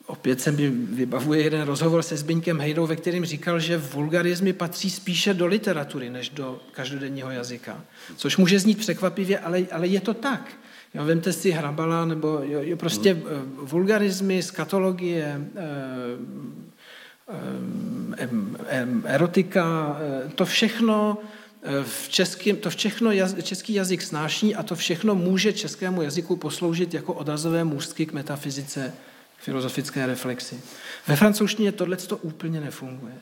opět se mi vybavuje jeden rozhovor se Zbyňkem Hejdou, ve kterém říkal, že vulgarizmy patří spíše do literatury, než do každodenního jazyka. Což může znít překvapivě, ale, ale je to tak. Jo, vemte si Hrabala, nebo jo, jo, prostě hmm. vulgarizmy, skatologie, erotika, to všechno v českým, to všechno jaz, český jazyk snáší a to všechno může českému jazyku posloužit jako odrazové můstky k metafyzice, filozofické reflexi. Ve francouzštině tohle to úplně nefunguje.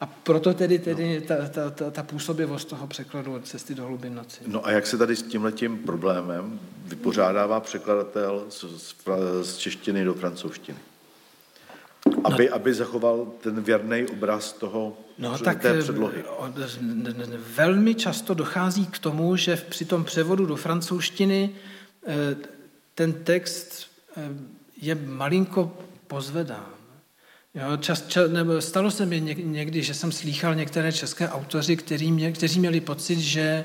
A proto tedy, tedy ta, ta, ta, ta působivost toho překladu od cesty do hlubin noci. No a jak se tady s tímhletím problémem vypořádává překladatel z, z, z češtiny do francouzštiny? Aby, no, aby zachoval ten věrný obraz toho, no, tak té předlohy. Eh, velmi často dochází k tomu, že při tom převodu do francouzštiny eh, ten text eh, je malinko pozvedán. Jo, čas, čas, nebo stalo se mi někdy, že jsem slýchal některé české autoři, který mě, kteří měli pocit, že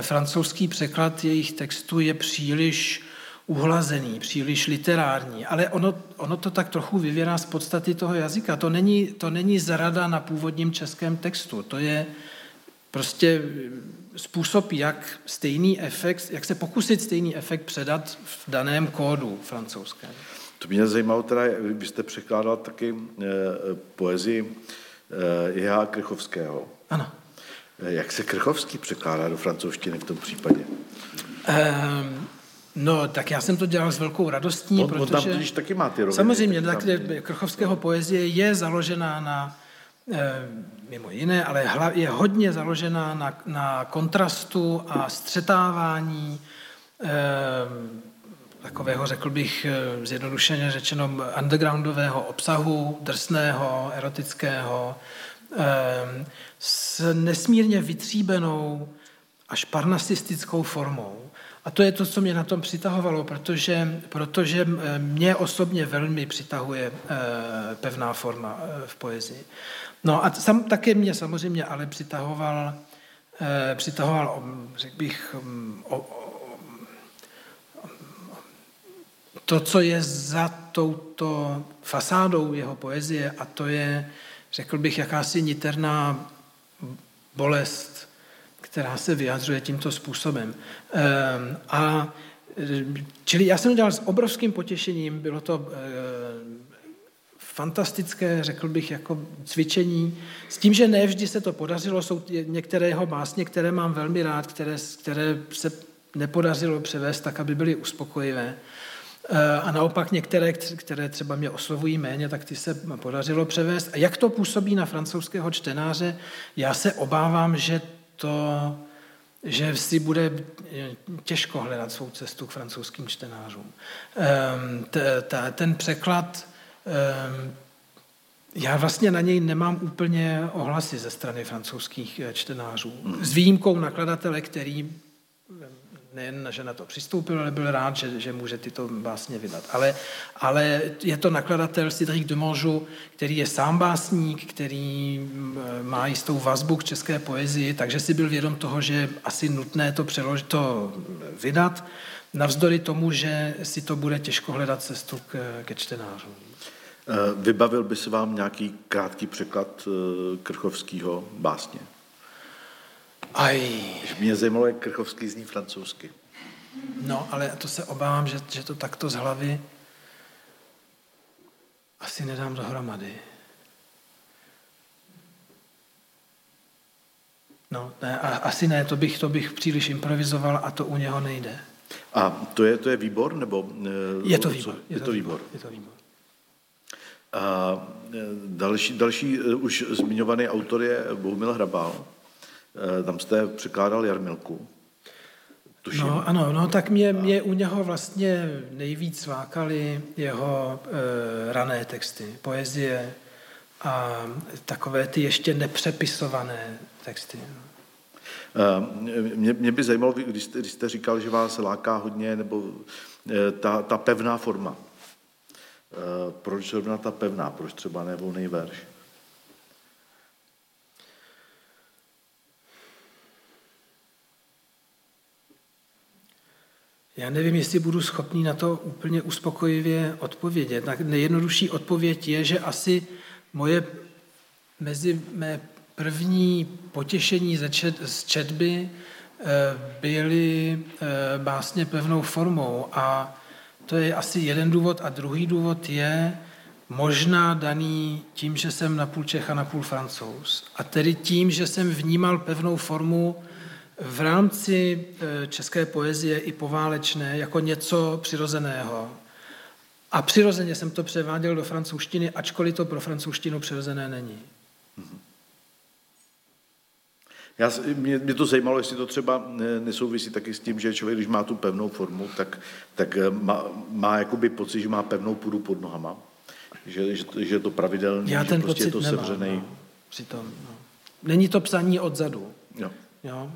francouzský překlad jejich textu je příliš uhlazený, příliš literární, ale ono, ono to tak trochu vyvěrá z podstaty toho jazyka. To není, to není zarada na původním českém textu, to je prostě způsob, jak stejný efekt, jak se pokusit stejný efekt předat v daném kódu francouzském. To mě zajímalo teda, vy jste překládal taky eh, poezii eh, J.H. Krychovského. Ano. Eh, jak se Krychovský překládá do francouzštiny v tom případě? Um, No, tak já jsem to dělal s velkou radostí, on, protože... On tam taky má ty roviny. Samozřejmě, tak Krchovského poezie je založená na, e, mimo jiné, ale je hodně založená na, na kontrastu a střetávání e, takového, řekl bych, eh, zjednodušeně řečeno, undergroundového obsahu, drsného, erotického, e, s nesmírně vytříbenou až parnasistickou formou. A to je to, co mě na tom přitahovalo, protože, protože eh, mě osobně velmi přitahuje eh, pevná forma eh, v poezii. No a sam, také mě samozřejmě ale přitahoval, přitahoval řekl bych, mm, o, o, to, co je za touto fasádou jeho poezie a to je, řekl bych, jakási niterná bolest která se vyjadřuje tímto způsobem. Ehm, a čili já jsem to dělal s obrovským potěšením, bylo to eh, fantastické, řekl bych, jako cvičení, s tím, že ne vždy se to podařilo, jsou některé jeho básně, které mám velmi rád, které, které se nepodařilo převést tak, aby byly uspokojivé. Eh, a naopak některé, které třeba mě oslovují méně, tak ty se podařilo převést. A jak to působí na francouzského čtenáře, já se obávám, že to, že si bude těžko hledat svou cestu k francouzským čtenářům. Ehm, ten překlad, ehm, já vlastně na něj nemám úplně ohlasy ze strany francouzských eh, čtenářů. S výjimkou nakladatele, který nejen, že na to přistoupil, ale byl rád, že, že může tyto básně vydat. Ale, ale je to nakladatel Cédric de Monjou, který je sám básník, který mm, má jistou vazbu k české poezii, takže si byl vědom toho, že je asi nutné to přeložit, to vydat, navzdory tomu, že si to bude těžko hledat cestu k, ke čtenářům. Eh, vybavil by se vám nějaký krátký překlad eh, Krchovského básně? Aj. Mě zajímalo, jak Krchovský zní francouzsky. No, ale to se obávám, že, že to takto z hlavy asi nedám dohromady. No, ne, a, asi ne, to bych, to bych příliš improvizoval a to u něho nejde. A to je, to je výbor? Nebo, je to výbor. Je, je to výbor. Je to výbor. A e, další, další e, už zmiňovaný autor je Bohumil Hrabal. Eh, tam jste překládal Jarmilku. Tuším. No ano, no tak mě, mě u něho vlastně nejvíc vákaly jeho e, rané texty, poezie a takové ty ještě nepřepisované texty. Eh, mě, mě by zajímalo, když jste, když jste říkal, že vás láká hodně, nebo ta, ta pevná forma. Proč zrovna ta pevná, proč třeba ne volný verš? Já nevím, jestli budu schopný na to úplně uspokojivě odpovědět. Tak nejjednodušší odpověď je, že asi moje mezi mé první potěšení z četby eh, byly eh, básně pevnou formou a to je asi jeden důvod a druhý důvod je možná daný tím, že jsem napůl Čech a napůl Francouz. A tedy tím, že jsem vnímal pevnou formu v rámci e, české poezie i poválečné jako něco přirozeného. A přirozeně jsem to převáděl do francouzštiny, ačkoliv to pro francouzštinu přirozené není. Já, mě, mě to zajímalo, jestli to třeba nesouvisí taky s tím, že člověk, když má tu pevnou formu, tak, tak e, má, má jakoby pocit, že má pevnou půdu pod nohama. Že, že, že je to pravidelný, Já že ten prostě pocit je to nemám, sevřený. No, přitom, no. Není to psaní odzadu. Jo. Jo?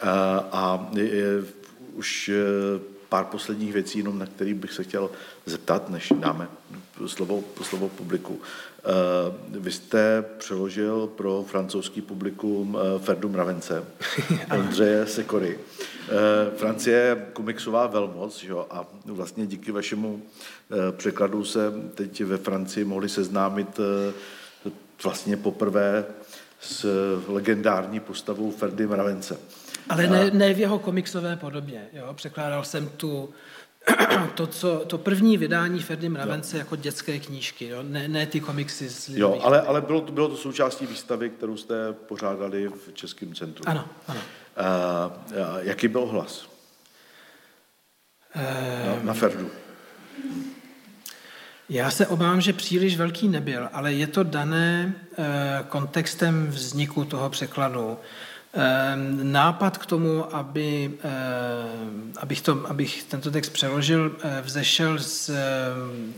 a, a je, už e, pár posledních věcí, jenom na který bych se chtěl zeptat, než dáme slovo, slovo publiku. E, vy jste přeložil pro francouzský publikum e, Ferdu Mravence, Ondřeje Sekory. Francie je komiksová velmoc, že jo? a vlastně díky vašemu překladu se teď ve Francii mohli seznámit vlastně poprvé s legendární postavou Ferdy Mravence. Ale ne, ne v jeho komiksové podobě. Jo? Překládal jsem tu, to, co, to první vydání Ferdy Mravence jo. jako dětské knížky, jo? Ne, ne ty komiksy z Jo, ale, ale bylo, to, bylo to součástí výstavy, kterou jste pořádali v Českém centru. Ano, ano. A, a, jaký byl hlas? Na, na Ferdu. Já se obávám, že příliš velký nebyl, ale je to dané e, kontextem vzniku toho překladu. E, nápad k tomu, aby, e, abych, to, abych tento text přeložil, vzešel z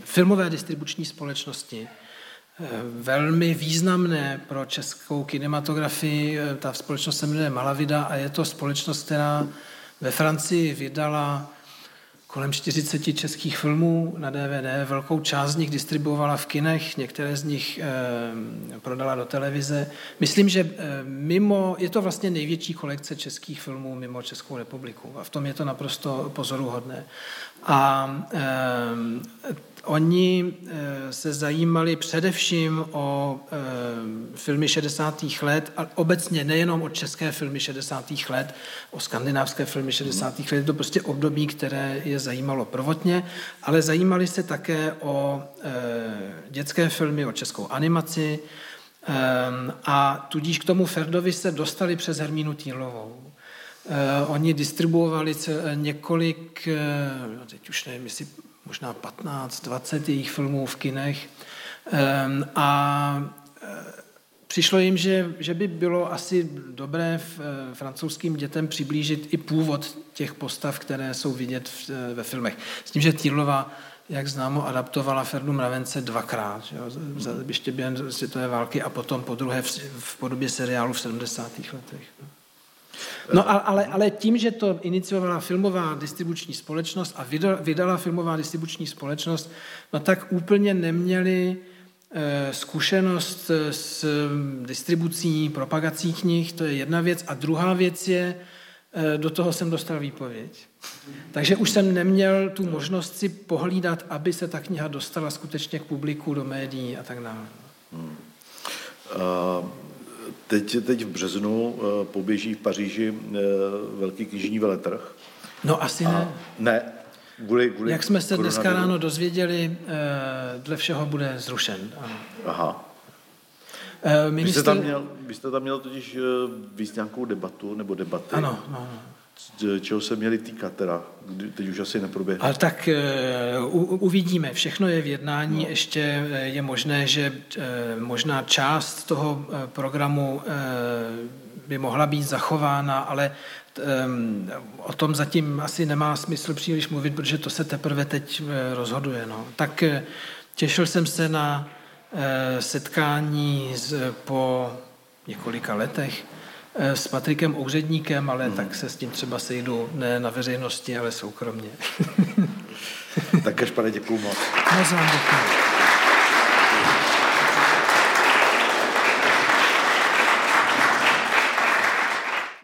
filmové distribuční společnosti. Velmi významné pro českou kinematografii. Ta společnost se jmenuje Malavida a je to společnost, která ve Francii vydala kolem 40 českých filmů na DVD. Velkou část z nich distribuovala v kinech, některé z nich e, prodala do televize. Myslím, že e, mimo, je to vlastně největší kolekce českých filmů mimo Českou republiku a v tom je to naprosto pozoruhodné. A e, Oni se zajímali především o filmy 60. let a obecně nejenom o české filmy 60. let, o skandinávské filmy 60. let. To prostě období, které je zajímalo prvotně, ale zajímali se také o dětské filmy, o českou animaci a tudíž k tomu Ferdovi se dostali přes Hermínu Týlovou. Oni distribuovali několik, teď už nevím, jestli možná 15, 20 jejich filmů v kinech. A přišlo jim, že, že by bylo asi dobré v, francouzským dětem přiblížit i původ těch postav, které jsou vidět v, ve filmech. S tím, že Týrlova, jak známo, adaptovala Ferdu Mravence dvakrát, jo, za, ještě během světové války a potom po druhé v, v podobě seriálu v 70. letech. No. No ale, ale tím, že to iniciovala filmová distribuční společnost a vydala filmová distribuční společnost, no tak úplně neměli eh, zkušenost s distribucí, propagací knih, to je jedna věc. A druhá věc je, eh, do toho jsem dostal výpověď. Takže už jsem neměl tu možnost si pohlídat, aby se ta kniha dostala skutečně k publiku, do médií a tak dále. Hmm. Uh... Teď, teď v březnu eh, poběží v Paříži eh, velký knižní veletrh. No asi ne. ne, kvůli, kvůli Jak jsme se dneska ráno dozvěděli, eh, dle všeho bude zrušen. Ano. Aha. Minister... Vy, jste tam měl, vy jste tam měl totiž víc nějakou debatu nebo debaty. Ano, ano čeho se měli týkat teda? Teď už asi neproběhne. Ale tak uh, uvidíme. Všechno je v jednání. No. Ještě je možné, že uh, možná část toho programu by mohla být zachována, ale o tom zatím asi nemá smysl příliš mluvit, protože to se teprve teď rozhoduje. No. Tak těšil jsem se na setkání z, po několika letech Eh, s Patrikem Ouředníkem, ale hmm. tak se s tím třeba sejdu ne na veřejnosti, ale soukromně. tak až pane, děkuju moc. Moc vám děkuji.